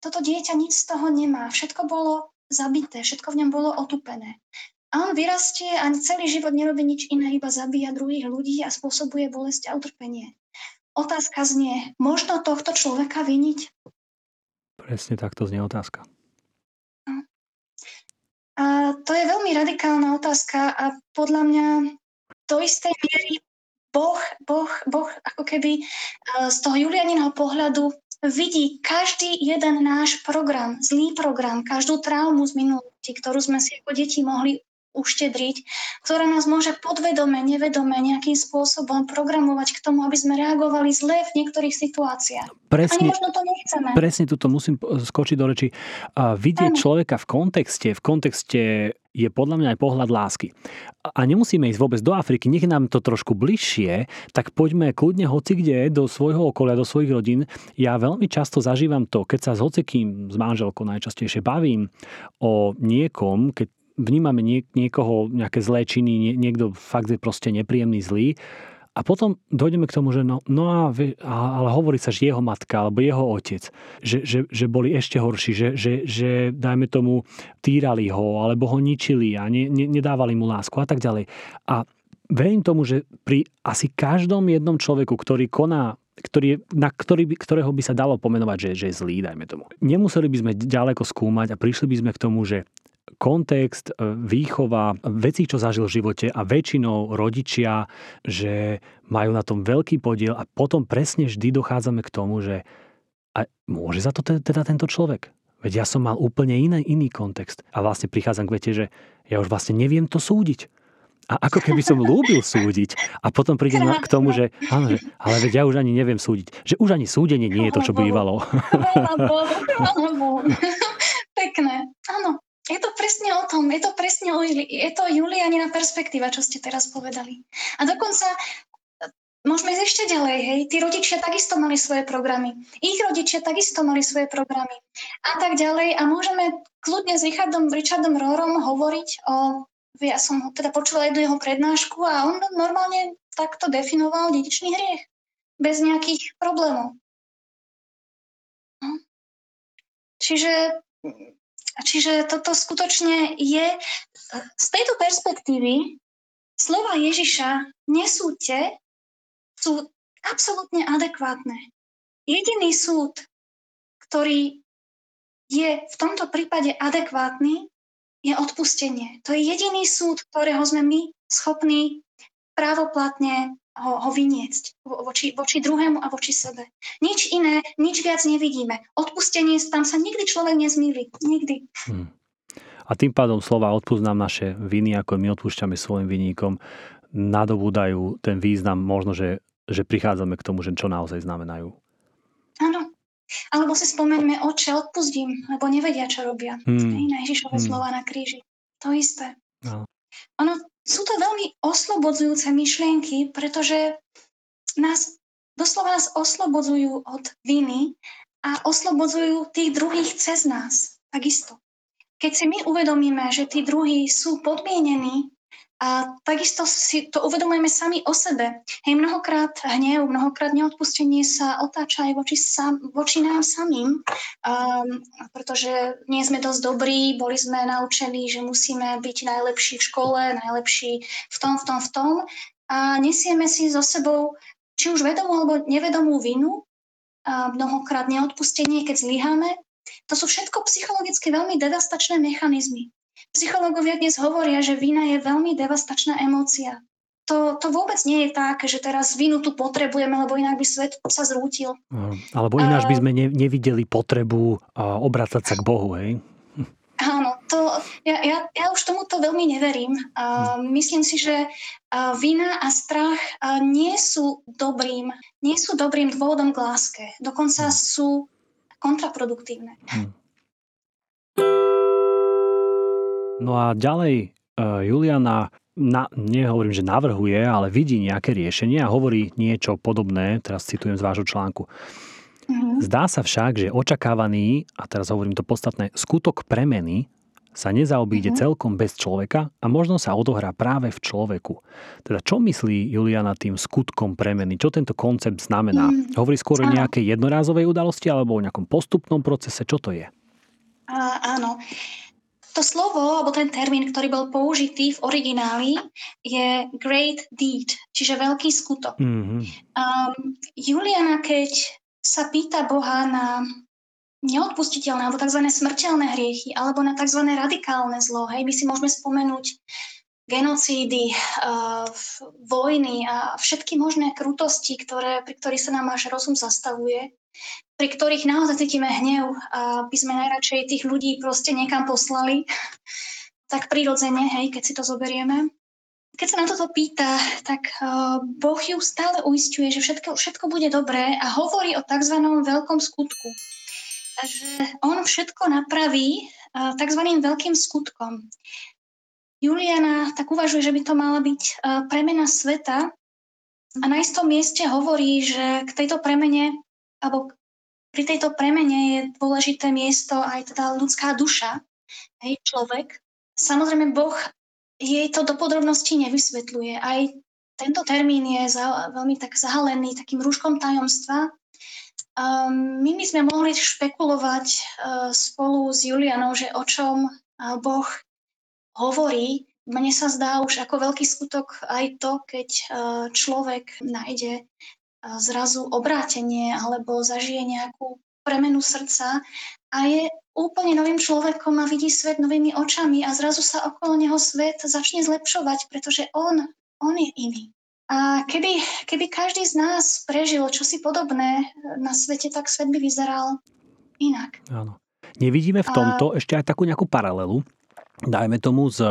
Toto dieťa nič z toho nemá. Všetko bolo zabité, všetko v ňom bolo otupené. A on vyrastie a celý život nerobí nič iné, iba zabíja druhých ľudí a spôsobuje bolesť a utrpenie. Otázka znie, možno tohto človeka viniť? Presne takto znie otázka. A to je veľmi radikálna otázka a podľa mňa do istej miery Boh, boh, boh ako keby e, z toho Julianinho pohľadu vidí každý jeden náš program, zlý program, každú traumu z minulosti, ktorú sme si ako deti mohli uštedriť, ktorá nás môže podvedome, nevedome nejakým spôsobom programovať k tomu, aby sme reagovali zle v niektorých situáciách. Presne, Ani možno to nechceme. Presne tuto musím skočiť do reči. A vidieť Áno. človeka v kontexte, v kontexte je podľa mňa aj pohľad lásky. A nemusíme ísť vôbec do Afriky, nech nám to trošku bližšie, tak poďme kľudne hoci kde do svojho okolia, do svojich rodín. Ja veľmi často zažívam to, keď sa s hocikým, s manželkou najčastejšie bavím o niekom, keď vnímame nie, niekoho, nejaké zlé činy, nie, niekto fakt je proste nepríjemný, zlý. A potom dojdeme k tomu, že no, no a, ale hovorí sa, že jeho matka alebo jeho otec, že, že, že boli ešte horší, že, že, že dajme tomu týrali ho alebo ho ničili a ne, ne, nedávali mu lásku a tak ďalej. A verím tomu, že pri asi každom jednom človeku, ktorý koná ktorý, na ktorý ktorého by sa dalo pomenovať, že, že je zlý, dajme tomu. Nemuseli by sme ďaleko skúmať a prišli by sme k tomu, že kontext, e, výchova, veci, čo zažil v živote a väčšinou rodičia, že majú na tom veľký podiel a potom presne vždy dochádzame k tomu, že a môže za to teda tento človek? Veď ja som mal úplne iný, iný kontext. A vlastne prichádzam k vete, že ja už vlastne neviem to súdiť. A ako keby som lúbil súdiť. A potom prídem k tomu, že, áno, že ale veď ja už ani neviem súdiť. Že už ani súdenie nie je to, čo bývalo. Pekné. Áno, je to presne o tom, je to presne o, je to Julianina perspektíva, čo ste teraz povedali. A dokonca Môžeme ísť ešte ďalej, hej. Tí rodičia takisto mali svoje programy. Ich rodičia takisto mali svoje programy. A tak ďalej. A môžeme kľudne s Richardom, Richardom Rorom hovoriť o... Ja som ho teda počula jednu jeho prednášku a on normálne takto definoval dedičný hriech. Bez nejakých problémov. No. Čiže Čiže toto skutočne je z tejto perspektívy slova Ježiša nesúďte sú absolútne adekvátne. Jediný súd, ktorý je v tomto prípade adekvátny, je odpustenie. To je jediný súd, ktorého sme my schopní právoplatne ho, ho vyniecť voči, voči druhému a voči sebe. Nič iné, nič viac nevidíme. Odpustenie, tam sa nikdy človek nezmýli. Nikdy. Hmm. A tým pádom slova odpúznam naše viny, ako my odpúšťame svojim vinníkom, nadobúdajú ten význam možno, že, že prichádzame k tomu, že čo naozaj znamenajú. Áno. Alebo si spomeňme, oče, odpustím, lebo nevedia, čo robia. Hmm. Na Ježišové hmm. slova na kríži. To isté. No. Ono, sú to veľmi oslobodzujúce myšlienky, pretože nás doslova nás oslobodzujú od viny a oslobodzujú tých druhých cez nás. Takisto. Keď si my uvedomíme, že tí druhí sú podmienení a takisto si to uvedomujeme sami o sebe. Hej, mnohokrát hnev, mnohokrát neodpustenie sa otáča aj voči, sam, voči nám samým, um, pretože nie sme dosť dobrí, boli sme naučení, že musíme byť najlepší v škole, najlepší v tom, v tom, v tom a nesieme si so sebou či už vedomú alebo nevedomú vinu, a mnohokrát neodpustenie, keď zlyháme. To sú všetko psychologicky veľmi devastačné mechanizmy. Psychológovia dnes hovoria, že vina je veľmi devastačná emócia. To, to vôbec nie je tak, že teraz vinu tu potrebujeme, lebo inak by svet sa zrútil. Alebo ináč by sme ne, nevideli potrebu obracať sa k Bohu, hej? Áno, to, ja, ja, ja už tomuto veľmi neverím. Uh, myslím si, že uh, vina a strach uh, nie sú dobrým, nie sú dobrým dôvodom k láske. Dokonca hm. sú kontraproduktívne. Hmm. No a ďalej uh, Juliana na, nehovorím, že navrhuje, ale vidí nejaké riešenie a hovorí niečo podobné, teraz citujem z vášho článku. Mm-hmm. Zdá sa však, že očakávaný, a teraz hovorím to podstatné, skutok premeny sa nezaobíde mm-hmm. celkom bez človeka a možno sa odohrá práve v človeku. Teda čo myslí Juliana tým skutkom premeny? Čo tento koncept znamená? Mm, Hovorí skôr o nejakej jednorázovej udalosti alebo o nejakom postupnom procese? Čo to je? A, áno. To slovo, alebo ten termín, ktorý bol použitý v origináli, je great deed, čiže veľký skutok. Mm-hmm. Um, Juliana, keď sa pýta Boha na neodpustiteľné alebo tzv. smrteľné hriechy alebo na tzv. radikálne zlo, hej, my si môžeme spomenúť genocídy, uh, vojny a všetky možné krutosti, ktoré, pri ktorých sa nám až rozum zastavuje pri ktorých naozaj cítime hnev a by sme najradšej tých ľudí proste niekam poslali, tak prirodzene, hej, keď si to zoberieme. Keď sa na toto pýta, tak uh, Boh ju stále uistuje, že všetko, všetko bude dobré a hovorí o tzv. veľkom skutku. Že on všetko napraví uh, tzv. veľkým skutkom. Juliana tak uvažuje, že by to mala byť uh, premena sveta a na istom mieste hovorí, že k tejto premene alebo pri tejto premene je dôležité miesto aj teda ľudská duša, hej, človek. Samozrejme, Boh jej to do podrobností nevysvetľuje. Aj tento termín je za, veľmi tak zahalený takým rúškom tajomstva. Um, my sme mohli špekulovať uh, spolu s Julianou, že o čom uh, Boh hovorí. Mne sa zdá už ako veľký skutok aj to, keď uh, človek nájde zrazu obrátenie alebo zažije nejakú premenu srdca a je úplne novým človekom a vidí svet novými očami a zrazu sa okolo neho svet začne zlepšovať, pretože on, on je iný. A keby, keby každý z nás prežil čosi podobné na svete, tak svet by vyzeral inak. Áno. Nevidíme v tomto a... ešte aj takú nejakú paralelu, dajme tomu s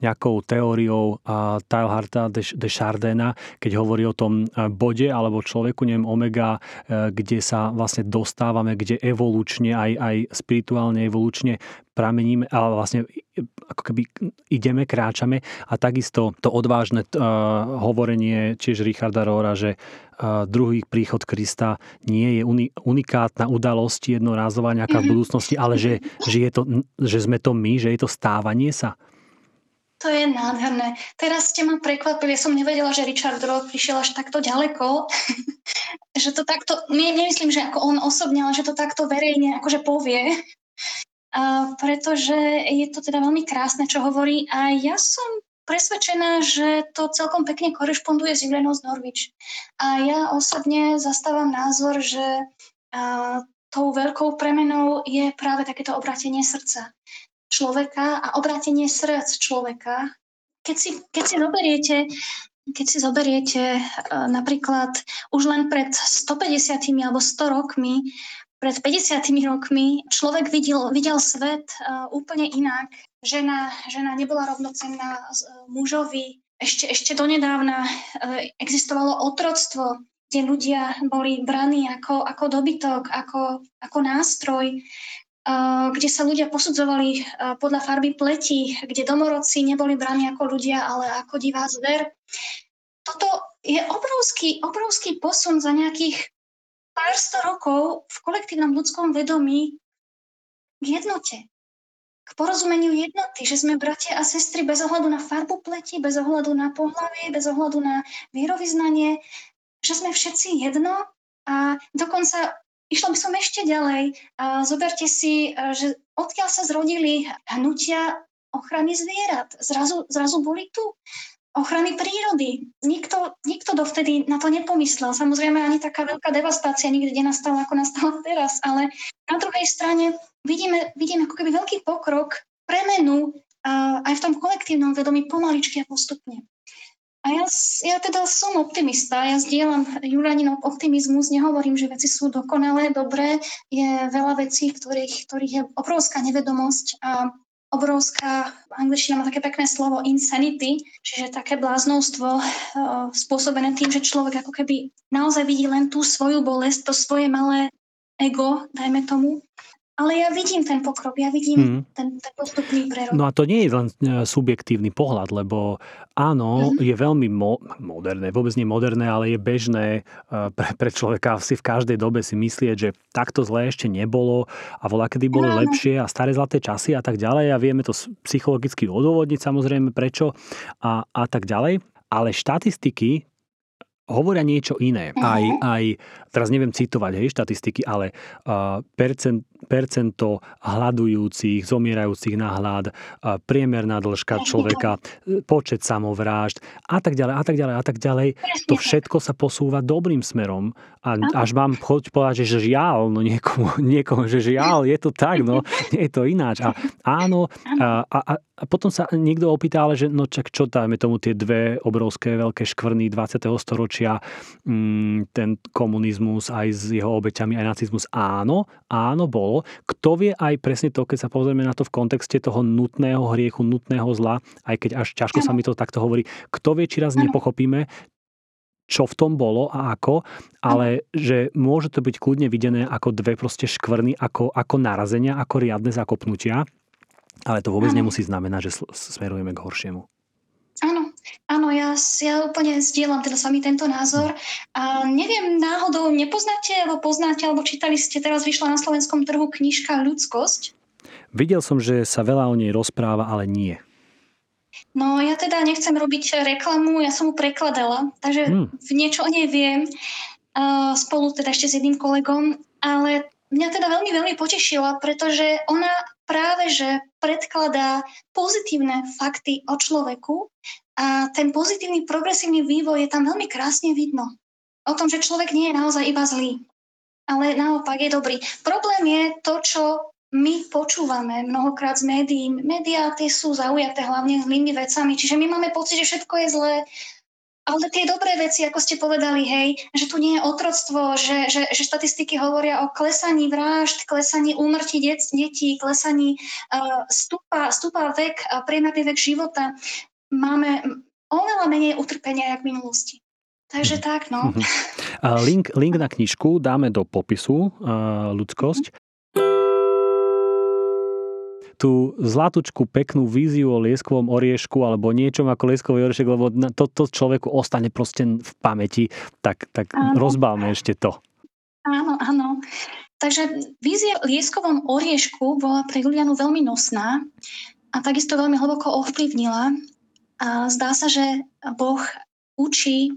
nejakou teóriou Teilharta de Chardena, keď hovorí o tom bode alebo človeku, neviem, omega, kde sa vlastne dostávame, kde evolučne, aj, aj spirituálne evolučne prameníme, ale vlastne ako keby ideme, kráčame a takisto to odvážne uh, hovorenie tiež Richarda Rohra, že uh, druhý príchod Krista nie je uni, unikátna udalosť jednorázová nejaká v mhm. budúcnosti, ale že, že, je to, že sme to my, že je to stávanie sa. To je nádherné. Teraz ste ma prekvapili, ja som nevedela, že Richard Roth prišiel až takto ďaleko, *laughs* že to takto, nie, nemyslím, že ako on osobne, ale že to takto verejne akože povie pretože je to teda veľmi krásne, čo hovorí a ja som presvedčená, že to celkom pekne korešponduje s Julianou z Norvič. A ja osobne zastávam názor, že a, tou veľkou premenou je práve takéto obrátenie srdca človeka a obrátenie srdc človeka. Keď si, keď si zoberiete keď si zoberiete napríklad už len pred 150 alebo 100 rokmi pred 50 rokmi človek videl, videl svet uh, úplne inak. Žena, žena nebola rovnocenná uh, mužovi. Ešte, ešte donedávna uh, existovalo otroctvo, kde ľudia boli braní ako, ako dobytok, ako, ako nástroj, kde sa ľudia posudzovali podľa farby pleti, kde domorodci neboli braní ako ľudia, ale ako divá zver. Toto je obrovský, obrovský posun za nejakých pár sto rokov v kolektívnom ľudskom vedomí k jednote, k porozumeniu jednoty, že sme bratia a sestry bez ohľadu na farbu pleti, bez ohľadu na pohlavie, bez ohľadu na vierovýznanie, že sme všetci jedno a dokonca išla by som ešte ďalej. A zoberte si, že odkiaľ sa zrodili hnutia ochrany zvierat. Zrazu, zrazu boli tu ochrany prírody. Nikto, nikto dovtedy na to nepomyslel. Samozrejme, ani taká veľká devastácia nikdy nenastala, ako nastala teraz, ale na druhej strane vidíme, vidíme ako keby veľký pokrok, premenu a aj v tom kolektívnom vedomí pomaličky a postupne. A ja, ja teda som optimista, ja zdieľam Julianinov optimizmus, nehovorím, že veci sú dokonalé, dobré, je veľa vecí, ktorých, ktorých je obrovská nevedomosť a obrovská, angličtina má také pekné slovo insanity, čiže také bláznovstvo spôsobené tým, že človek ako keby naozaj vidí len tú svoju bolesť, to svoje malé ego, dajme tomu, ale ja vidím ten pokrok, ja vidím mm. ten, ten postupný prerod. No a to nie je len e, subjektívny pohľad, lebo áno, mm. je veľmi mo- moderné, vôbec nie moderné, ale je bežné e, pre, pre človeka si v každej dobe si myslieť, že takto zlé ešte nebolo a voľa kedy boli no, lepšie a staré zlaté časy a tak ďalej a vieme to psychologicky odôvodniť samozrejme prečo a, a tak ďalej. Ale štatistiky hovoria niečo iné. Aj, aj, teraz neviem citovať hej, štatistiky, ale uh, percent, percento hľadujúcich, zomierajúcich na hlad, uh, priemerná dĺžka človeka, počet samovrážd a tak ďalej, a tak ďalej, a tak ďalej. To všetko sa posúva dobrým smerom a až mám choť povedať, že žiaľ, no niekomu, *laughs* niekomu, že žiaľ, je to tak, no *laughs* je to ináč. A áno, a, a, a potom sa niekto opýta, ale že no čak čo dajme tomu tie dve obrovské veľké škvrny 20. storočia, mm, ten komunizmus aj s jeho obeťami, aj nacizmus. Áno, áno, bolo. Kto vie aj presne to, keď sa pozrieme na to v kontexte toho nutného hriechu, nutného zla, aj keď až ťažko sa mi to takto hovorí, kto vie, či raz nepochopíme, čo v tom bolo a ako, ale že môže to byť kľudne videné ako dve proste škvrny, ako, ako narazenia, ako riadne zakopnutia ale to vôbec ano. nemusí znamenať, že smerujeme k horšiemu. Áno, áno, ja, ja úplne zdieľam teda s vami tento názor. A neviem, náhodou nepoznáte, alebo poznáte, alebo čítali ste, teraz vyšla na slovenskom trhu knižka Ľudskosť. Videl som, že sa veľa o nej rozpráva, ale nie. No ja teda nechcem robiť reklamu, ja som mu prekladala, takže hmm. v niečo o nej viem, uh, spolu teda ešte s jedným kolegom, ale mňa teda veľmi, veľmi potešila, pretože ona práve že predkladá pozitívne fakty o človeku a ten pozitívny progresívny vývoj je tam veľmi krásne vidno. O tom, že človek nie je naozaj iba zlý, ale naopak je dobrý. Problém je to, čo my počúvame mnohokrát z médií. Médiá tie sú zaujaté hlavne zlými vecami, čiže my máme pocit, že všetko je zlé, ale tie dobré veci, ako ste povedali, hej, že tu nie je otroctvo, že, že, že štatistiky hovoria o klesaní vražd, klesaní úmrtí det, detí, klesaní uh, stúpa, stúpa vek, uh, priemerný vek života. Máme oveľa menej utrpenia, jak v minulosti. Takže tak, no. Link, link na knižku dáme do popisu uh, ľudskosť tú zlatučku peknú víziu o lieskovom oriešku alebo niečom ako lieskový oriešek, lebo to, to človeku ostane proste v pamäti, tak, tak rozbálme ešte to. Áno, áno. Takže vízia lieskovom oriešku bola pre Julianu veľmi nosná a takisto veľmi hlboko ovplyvnila. Zdá sa, že Boh učí e,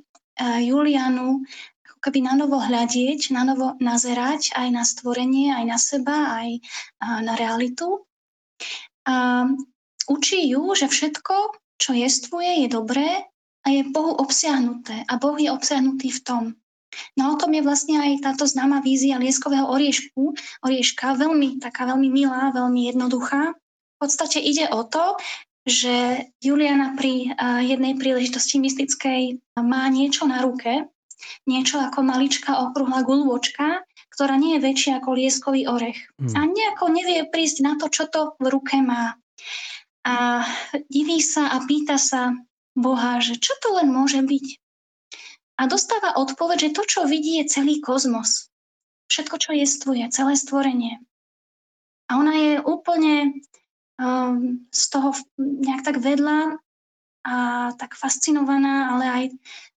Julianu ako keby na novo hľadieť, na novo nazerať aj na stvorenie, aj na seba, aj na realitu. A učí ju, že všetko, čo jestvuje, je dobré a je Bohu obsiahnuté. A Boh je obsiahnutý v tom. No o tom je vlastne aj táto známa vízia lieskového oriešku, orieška, veľmi taká veľmi milá, veľmi jednoduchá. V podstate ide o to, že Juliana pri jednej príležitosti mystickej má niečo na ruke, niečo ako maličká okrúhla gulôčka ktorá nie je väčšia ako lieskový orech. Hmm. A nejako nevie prísť na to, čo to v ruke má. A diví sa a pýta sa Boha, že čo to len môže byť. A dostáva odpoveď, že to, čo vidí, je celý kozmos. Všetko, čo jestvuje, celé stvorenie. A ona je úplne um, z toho nejak tak vedľa a tak fascinovaná, ale aj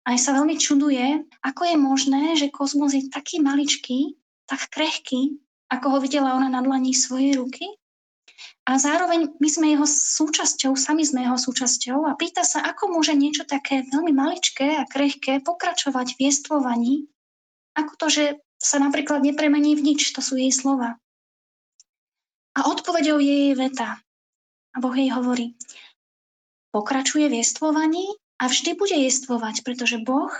aj sa veľmi čuduje, ako je možné, že kozmos je taký maličký, tak krehký, ako ho videla ona na dlaní svojej ruky. A zároveň my sme jeho súčasťou, sami sme jeho súčasťou a pýta sa, ako môže niečo také veľmi maličké a krehké pokračovať v jestvovaní, ako to, že sa napríklad nepremení v nič, to sú jej slova. A odpovedou je jej veta. A Boh jej hovorí, pokračuje v jestvovaní a vždy bude jestvovať, pretože Boh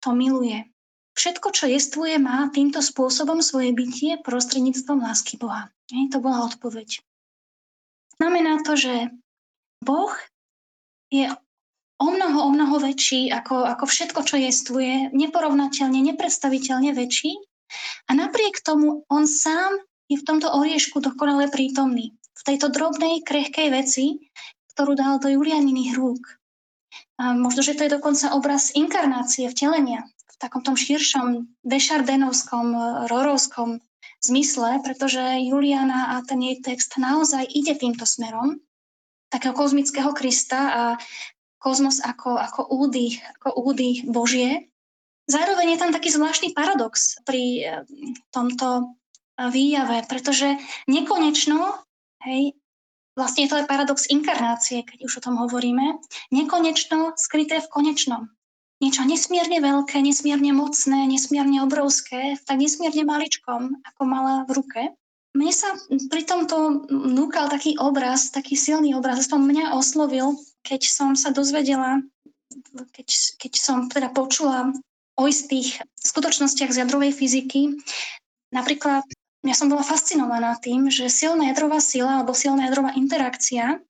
to miluje. Všetko, čo jestvuje, má týmto spôsobom svoje bytie prostredníctvom lásky Boha. Hej, to bola odpoveď. Znamená to, že Boh je o mnoho, o mnoho väčší ako, ako všetko, čo jestvuje, neporovnateľne, nepredstaviteľne väčší. A napriek tomu on sám je v tomto oriešku dokonale prítomný. V tejto drobnej, krehkej veci, ktorú dal do Julianiných rúk. A možno, že to je dokonca obraz inkarnácie, vtelenia v takom tom širšom dešardenovskom, rorovskom zmysle, pretože Juliana a ten jej text naozaj ide týmto smerom, takého kozmického Krista a kozmos ako, ako údy, ako údy Božie. Zároveň je tam taký zvláštny paradox pri eh, tomto výjave, pretože nekonečno, hej, Vlastne to aj paradox inkarnácie, keď už o tom hovoríme. Nekonečno skryté v konečnom. Niečo nesmierne veľké, nesmierne mocné, nesmierne obrovské, tak nesmierne maličkom, ako mala v ruke. Mne sa pri tomto núkal taký obraz, taký silný obraz, aspoň mňa oslovil, keď som sa dozvedela, keď, keď som teda počula o istých skutočnostiach z jadrovej fyziky. Napríklad ja som bola fascinovaná tým, že silná jadrová sila alebo silná jadrová interakcia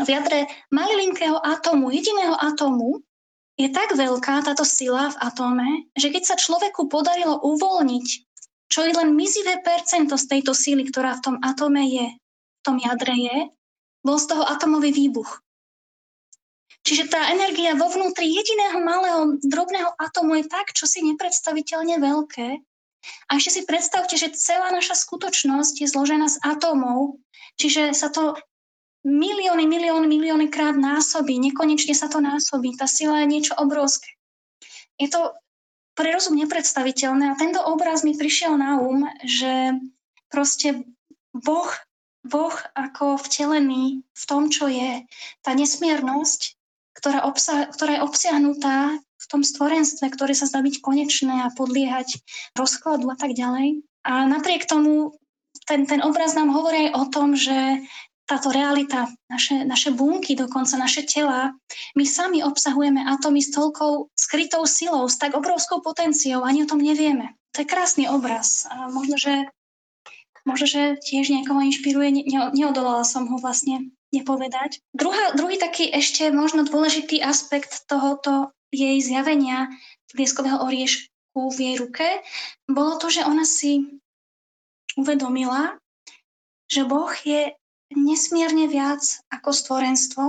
v jadre malilinkého atómu, jediného atómu, je tak veľká táto sila v atóme, že keď sa človeku podarilo uvoľniť čo je len mizivé percento z tejto síly, ktorá v tom atóme je, v tom jadre je, bol z toho atomový výbuch. Čiže tá energia vo vnútri jediného malého drobného atomu je tak, čo si nepredstaviteľne veľké, a ešte si predstavte, že celá naša skutočnosť je zložená z atómov, čiže sa to milióny, milióny, milióny krát násobí, nekonečne sa to násobí. Tá sila je niečo obrovské. Je to pre rozum nepredstaviteľné a tento obraz mi prišiel na um, že proste Boh, boh ako vtelený v tom, čo je, tá nesmiernosť, ktorá, obsah, ktorá je obsiahnutá v tom stvorenstve, ktoré sa zdá byť konečné a podliehať rozkladu a tak ďalej. A napriek tomu ten, ten obraz nám hovorí aj o tom, že táto realita, naše, naše bunky, dokonca naše tela, my sami obsahujeme atómy s toľkou skrytou silou, s tak obrovskou potenciou, ani o tom nevieme. To je krásny obraz. A možno, že, možno, že tiež niekoho inšpiruje, ne, neodolala som ho vlastne nepovedať. Druhá, druhý taký ešte možno dôležitý aspekt tohoto jej zjavenia lieskového oriešku v jej ruke, bolo to, že ona si uvedomila, že Boh je nesmierne viac ako stvorenstvo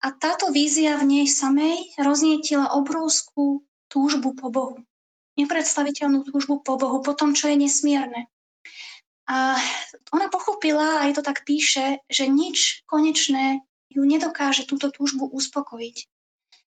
a táto vízia v nej samej roznietila obrovskú túžbu po Bohu. Nepredstaviteľnú túžbu po Bohu, po tom, čo je nesmierne. A ona pochopila, aj to tak píše, že nič konečné ju nedokáže túto túžbu uspokojiť.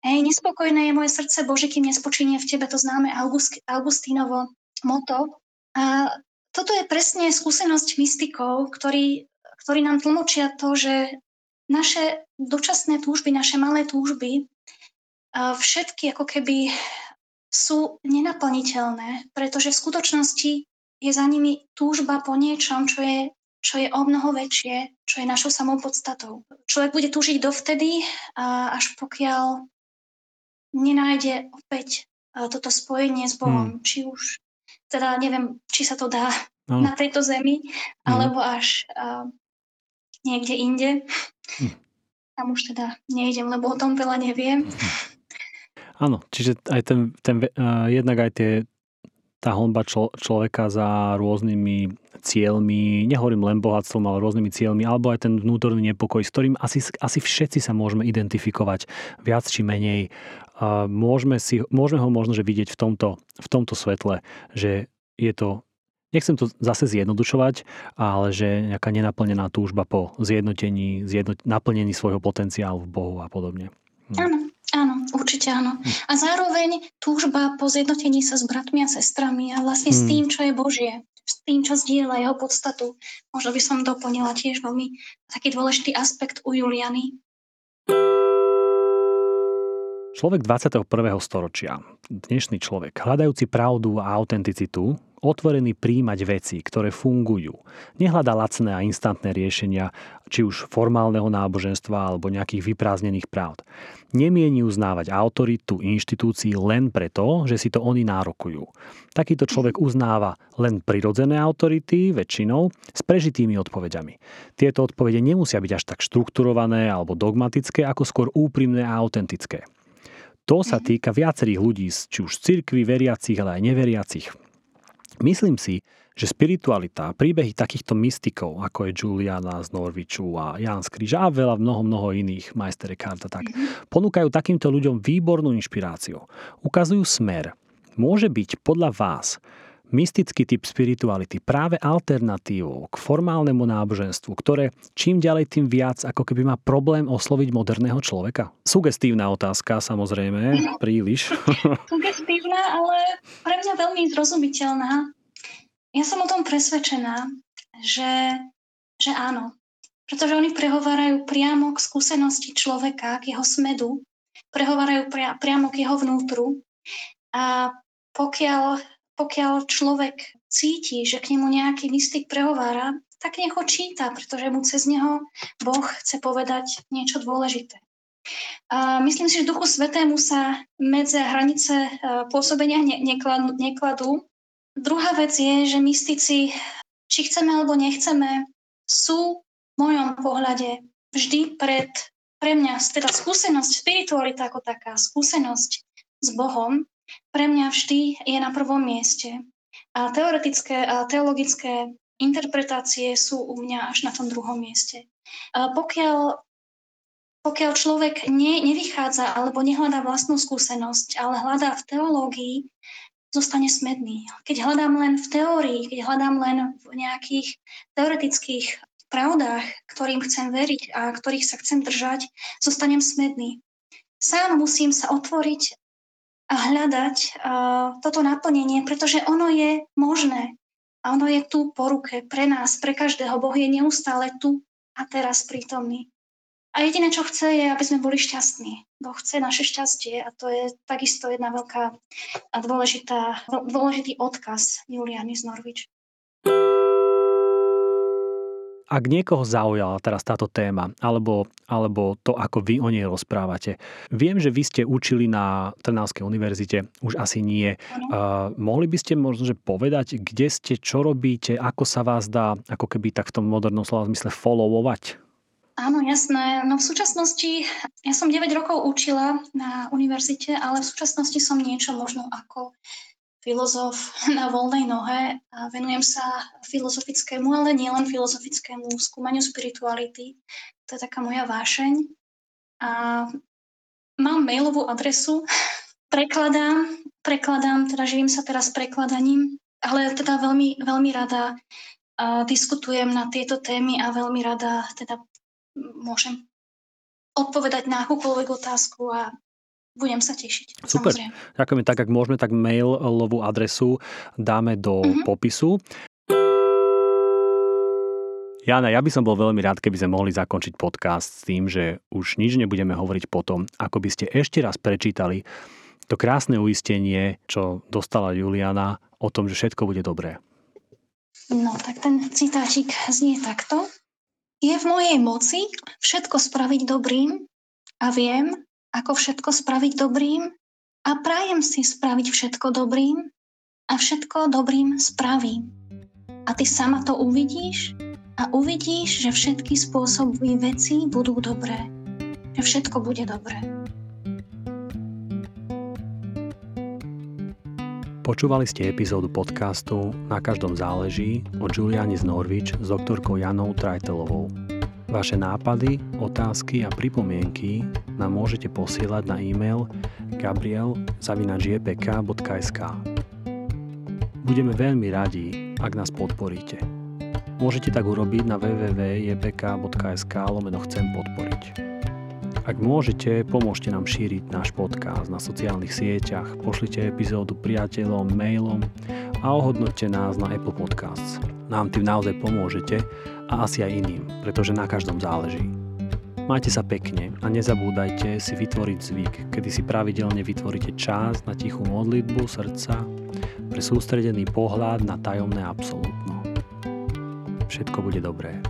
Hej, nespokojné je moje srdce, Bože, kým nespočinie v Tebe, to známe August, Augustínovo moto. A toto je presne skúsenosť mystikov, ktorí, ktorí nám tlmočia to, že naše dočasné túžby, naše malé túžby, všetky ako keby sú nenaplniteľné, pretože v skutočnosti je za nimi túžba po niečom, čo je, čo je o mnoho väčšie, čo je našou samou podstatou. Človek bude túžiť dovtedy, až pokiaľ nenájde opäť uh, toto spojenie s Bohom. Hmm. Či už, teda neviem, či sa to dá no. na tejto zemi, hmm. alebo až uh, niekde inde. Hmm. Tam už teda nejdem, lebo o tom veľa neviem. Áno, čiže aj ten, ten uh, jednak aj tie tá honba člo, človeka za rôznymi cieľmi, nehovorím len bohatstvom, ale rôznymi cieľmi, alebo aj ten vnútorný nepokoj, s ktorým asi, asi všetci sa môžeme identifikovať viac či menej. Môžeme, si, môžeme ho možno že vidieť v tomto, v tomto svetle, že je to nechcem to zase zjednodušovať, ale že nejaká nenaplnená túžba po zjednotení, zjednot, naplnení svojho potenciálu v Bohu a podobne. Hm. Áno, Áno, určite áno. Hm. A zároveň túžba po zjednotení sa s bratmi a sestrami a vlastne hmm. s hm. tým, čo je Božie, s tým, čo zdieľa jeho podstatu. Možno by som doplnila tiež veľmi taký dôležitý aspekt u Juliany. Človek 21. storočia, dnešný človek, hľadajúci pravdu a autenticitu, otvorený príjmať veci, ktoré fungujú. Nehľada lacné a instantné riešenia, či už formálneho náboženstva alebo nejakých vyprázdnených pravd. Nemieni uznávať autoritu inštitúcií len preto, že si to oni nárokujú. Takýto človek uznáva len prirodzené autority, väčšinou, s prežitými odpovediami. Tieto odpovede nemusia byť až tak štrukturované alebo dogmatické, ako skôr úprimné a autentické. To sa týka viacerých ľudí, či už cirkvi, veriacich, ale aj neveriacich. Myslím si, že spiritualita, príbehy takýchto mystikov, ako je Juliana z Norviču a Jan z Kríža a veľa mnoho, mnoho iných, majstere karta, tak mhm. ponúkajú takýmto ľuďom výbornú inšpiráciu. Ukazujú smer. Môže byť podľa vás mystický typ spirituality práve alternatívou k formálnemu náboženstvu, ktoré čím ďalej tým viac ako keby má problém osloviť moderného človeka? Sugestívna otázka, samozrejme, príliš. *laughs* Sugestívna, ale pre mňa veľmi zrozumiteľná. Ja som o tom presvedčená, že, že áno. Pretože oni prehovárajú priamo k skúsenosti človeka, k jeho smedu, prehovárajú pria, priamo k jeho vnútru. A pokiaľ pokiaľ človek cíti, že k nemu nejaký mystik prehovára, tak nech ho číta, pretože mu cez neho Boh chce povedať niečo dôležité. A myslím si, že Duchu Svetému sa medze hranice e, pôsobenia nekladú. Druhá vec je, že mystici, či chceme alebo nechceme, sú v mojom pohľade vždy pred, pre mňa, teda skúsenosť, spiritualita ako taká, skúsenosť s Bohom pre mňa vždy je na prvom mieste. A teoretické a teologické interpretácie sú u mňa až na tom druhom mieste. A pokiaľ, pokiaľ človek ne, nevychádza alebo nehľadá vlastnú skúsenosť, ale hľadá v teológii, zostane smedný. Keď hľadám len v teórii, keď hľadám len v nejakých teoretických pravdách, ktorým chcem veriť a ktorých sa chcem držať, zostanem smedný. Sám musím sa otvoriť a hľadať uh, toto naplnenie, pretože ono je možné a ono je tu po ruke pre nás, pre každého. Boh je neustále tu a teraz prítomný. A jediné, čo chce, je, aby sme boli šťastní. Boh chce naše šťastie a to je takisto jedna veľká a dôležitá, dôležitý odkaz Juliany z Norvič ak niekoho zaujala teraz táto téma, alebo, alebo to, ako vy o nej rozprávate, viem, že vy ste učili na Trnavskej univerzite, už asi nie. Uh, mohli by ste možno že povedať, kde ste, čo robíte, ako sa vás dá, ako keby tak v tom modernom slova zmysle followovať? Áno, jasné. No v súčasnosti, ja som 9 rokov učila na univerzite, ale v súčasnosti som niečo možno ako filozof *laughs* na voľnej nohe a venujem sa filozofickému, ale nielen filozofickému skúmaniu spirituality. To je taká moja vášeň. A mám mailovú adresu, *laughs* prekladám, prekladám, teda živím sa teraz prekladaním, ale teda veľmi, veľmi rada diskutujem na tieto témy a veľmi rada teda môžem odpovedať na akúkoľvek otázku a budem sa tešiť. Super. Samozrejme. Ďakujeme. Tak, ak môžeme, tak mailovú adresu dáme do mm-hmm. popisu. Jana, ja by som bol veľmi rád, keby sme mohli zakončiť podcast s tým, že už nič nebudeme hovoriť potom, ako by ste ešte raz prečítali to krásne uistenie, čo dostala Juliana o tom, že všetko bude dobré. No, tak ten citáčik znie takto. Je v mojej moci všetko spraviť dobrým a viem, ako všetko spraviť dobrým a prajem si spraviť všetko dobrým a všetko dobrým spravím. A ty sama to uvidíš a uvidíš, že všetky spôsoby veci budú dobré. Že všetko bude dobré. Počúvali ste epizódu podcastu Na každom záleží od Juliani z Norvič s doktorkou Janou Trajtelovou. Vaše nápady, otázky a pripomienky nám môžete posielať na e-mail gabriel.jpk.sk Budeme veľmi radi, ak nás podporíte. Môžete tak urobiť na www.jpk.sk lomeno chcem podporiť. Ak môžete, pomôžte nám šíriť náš podcast na sociálnych sieťach, pošlite epizódu priateľom, mailom a ohodnoťte nás na Apple Podcasts. Nám tým naozaj pomôžete a asi aj iným, pretože na každom záleží. Majte sa pekne a nezabúdajte si vytvoriť zvyk, kedy si pravidelne vytvoríte čas na tichú modlitbu srdca pre sústredený pohľad na tajomné absolútno. Všetko bude dobré.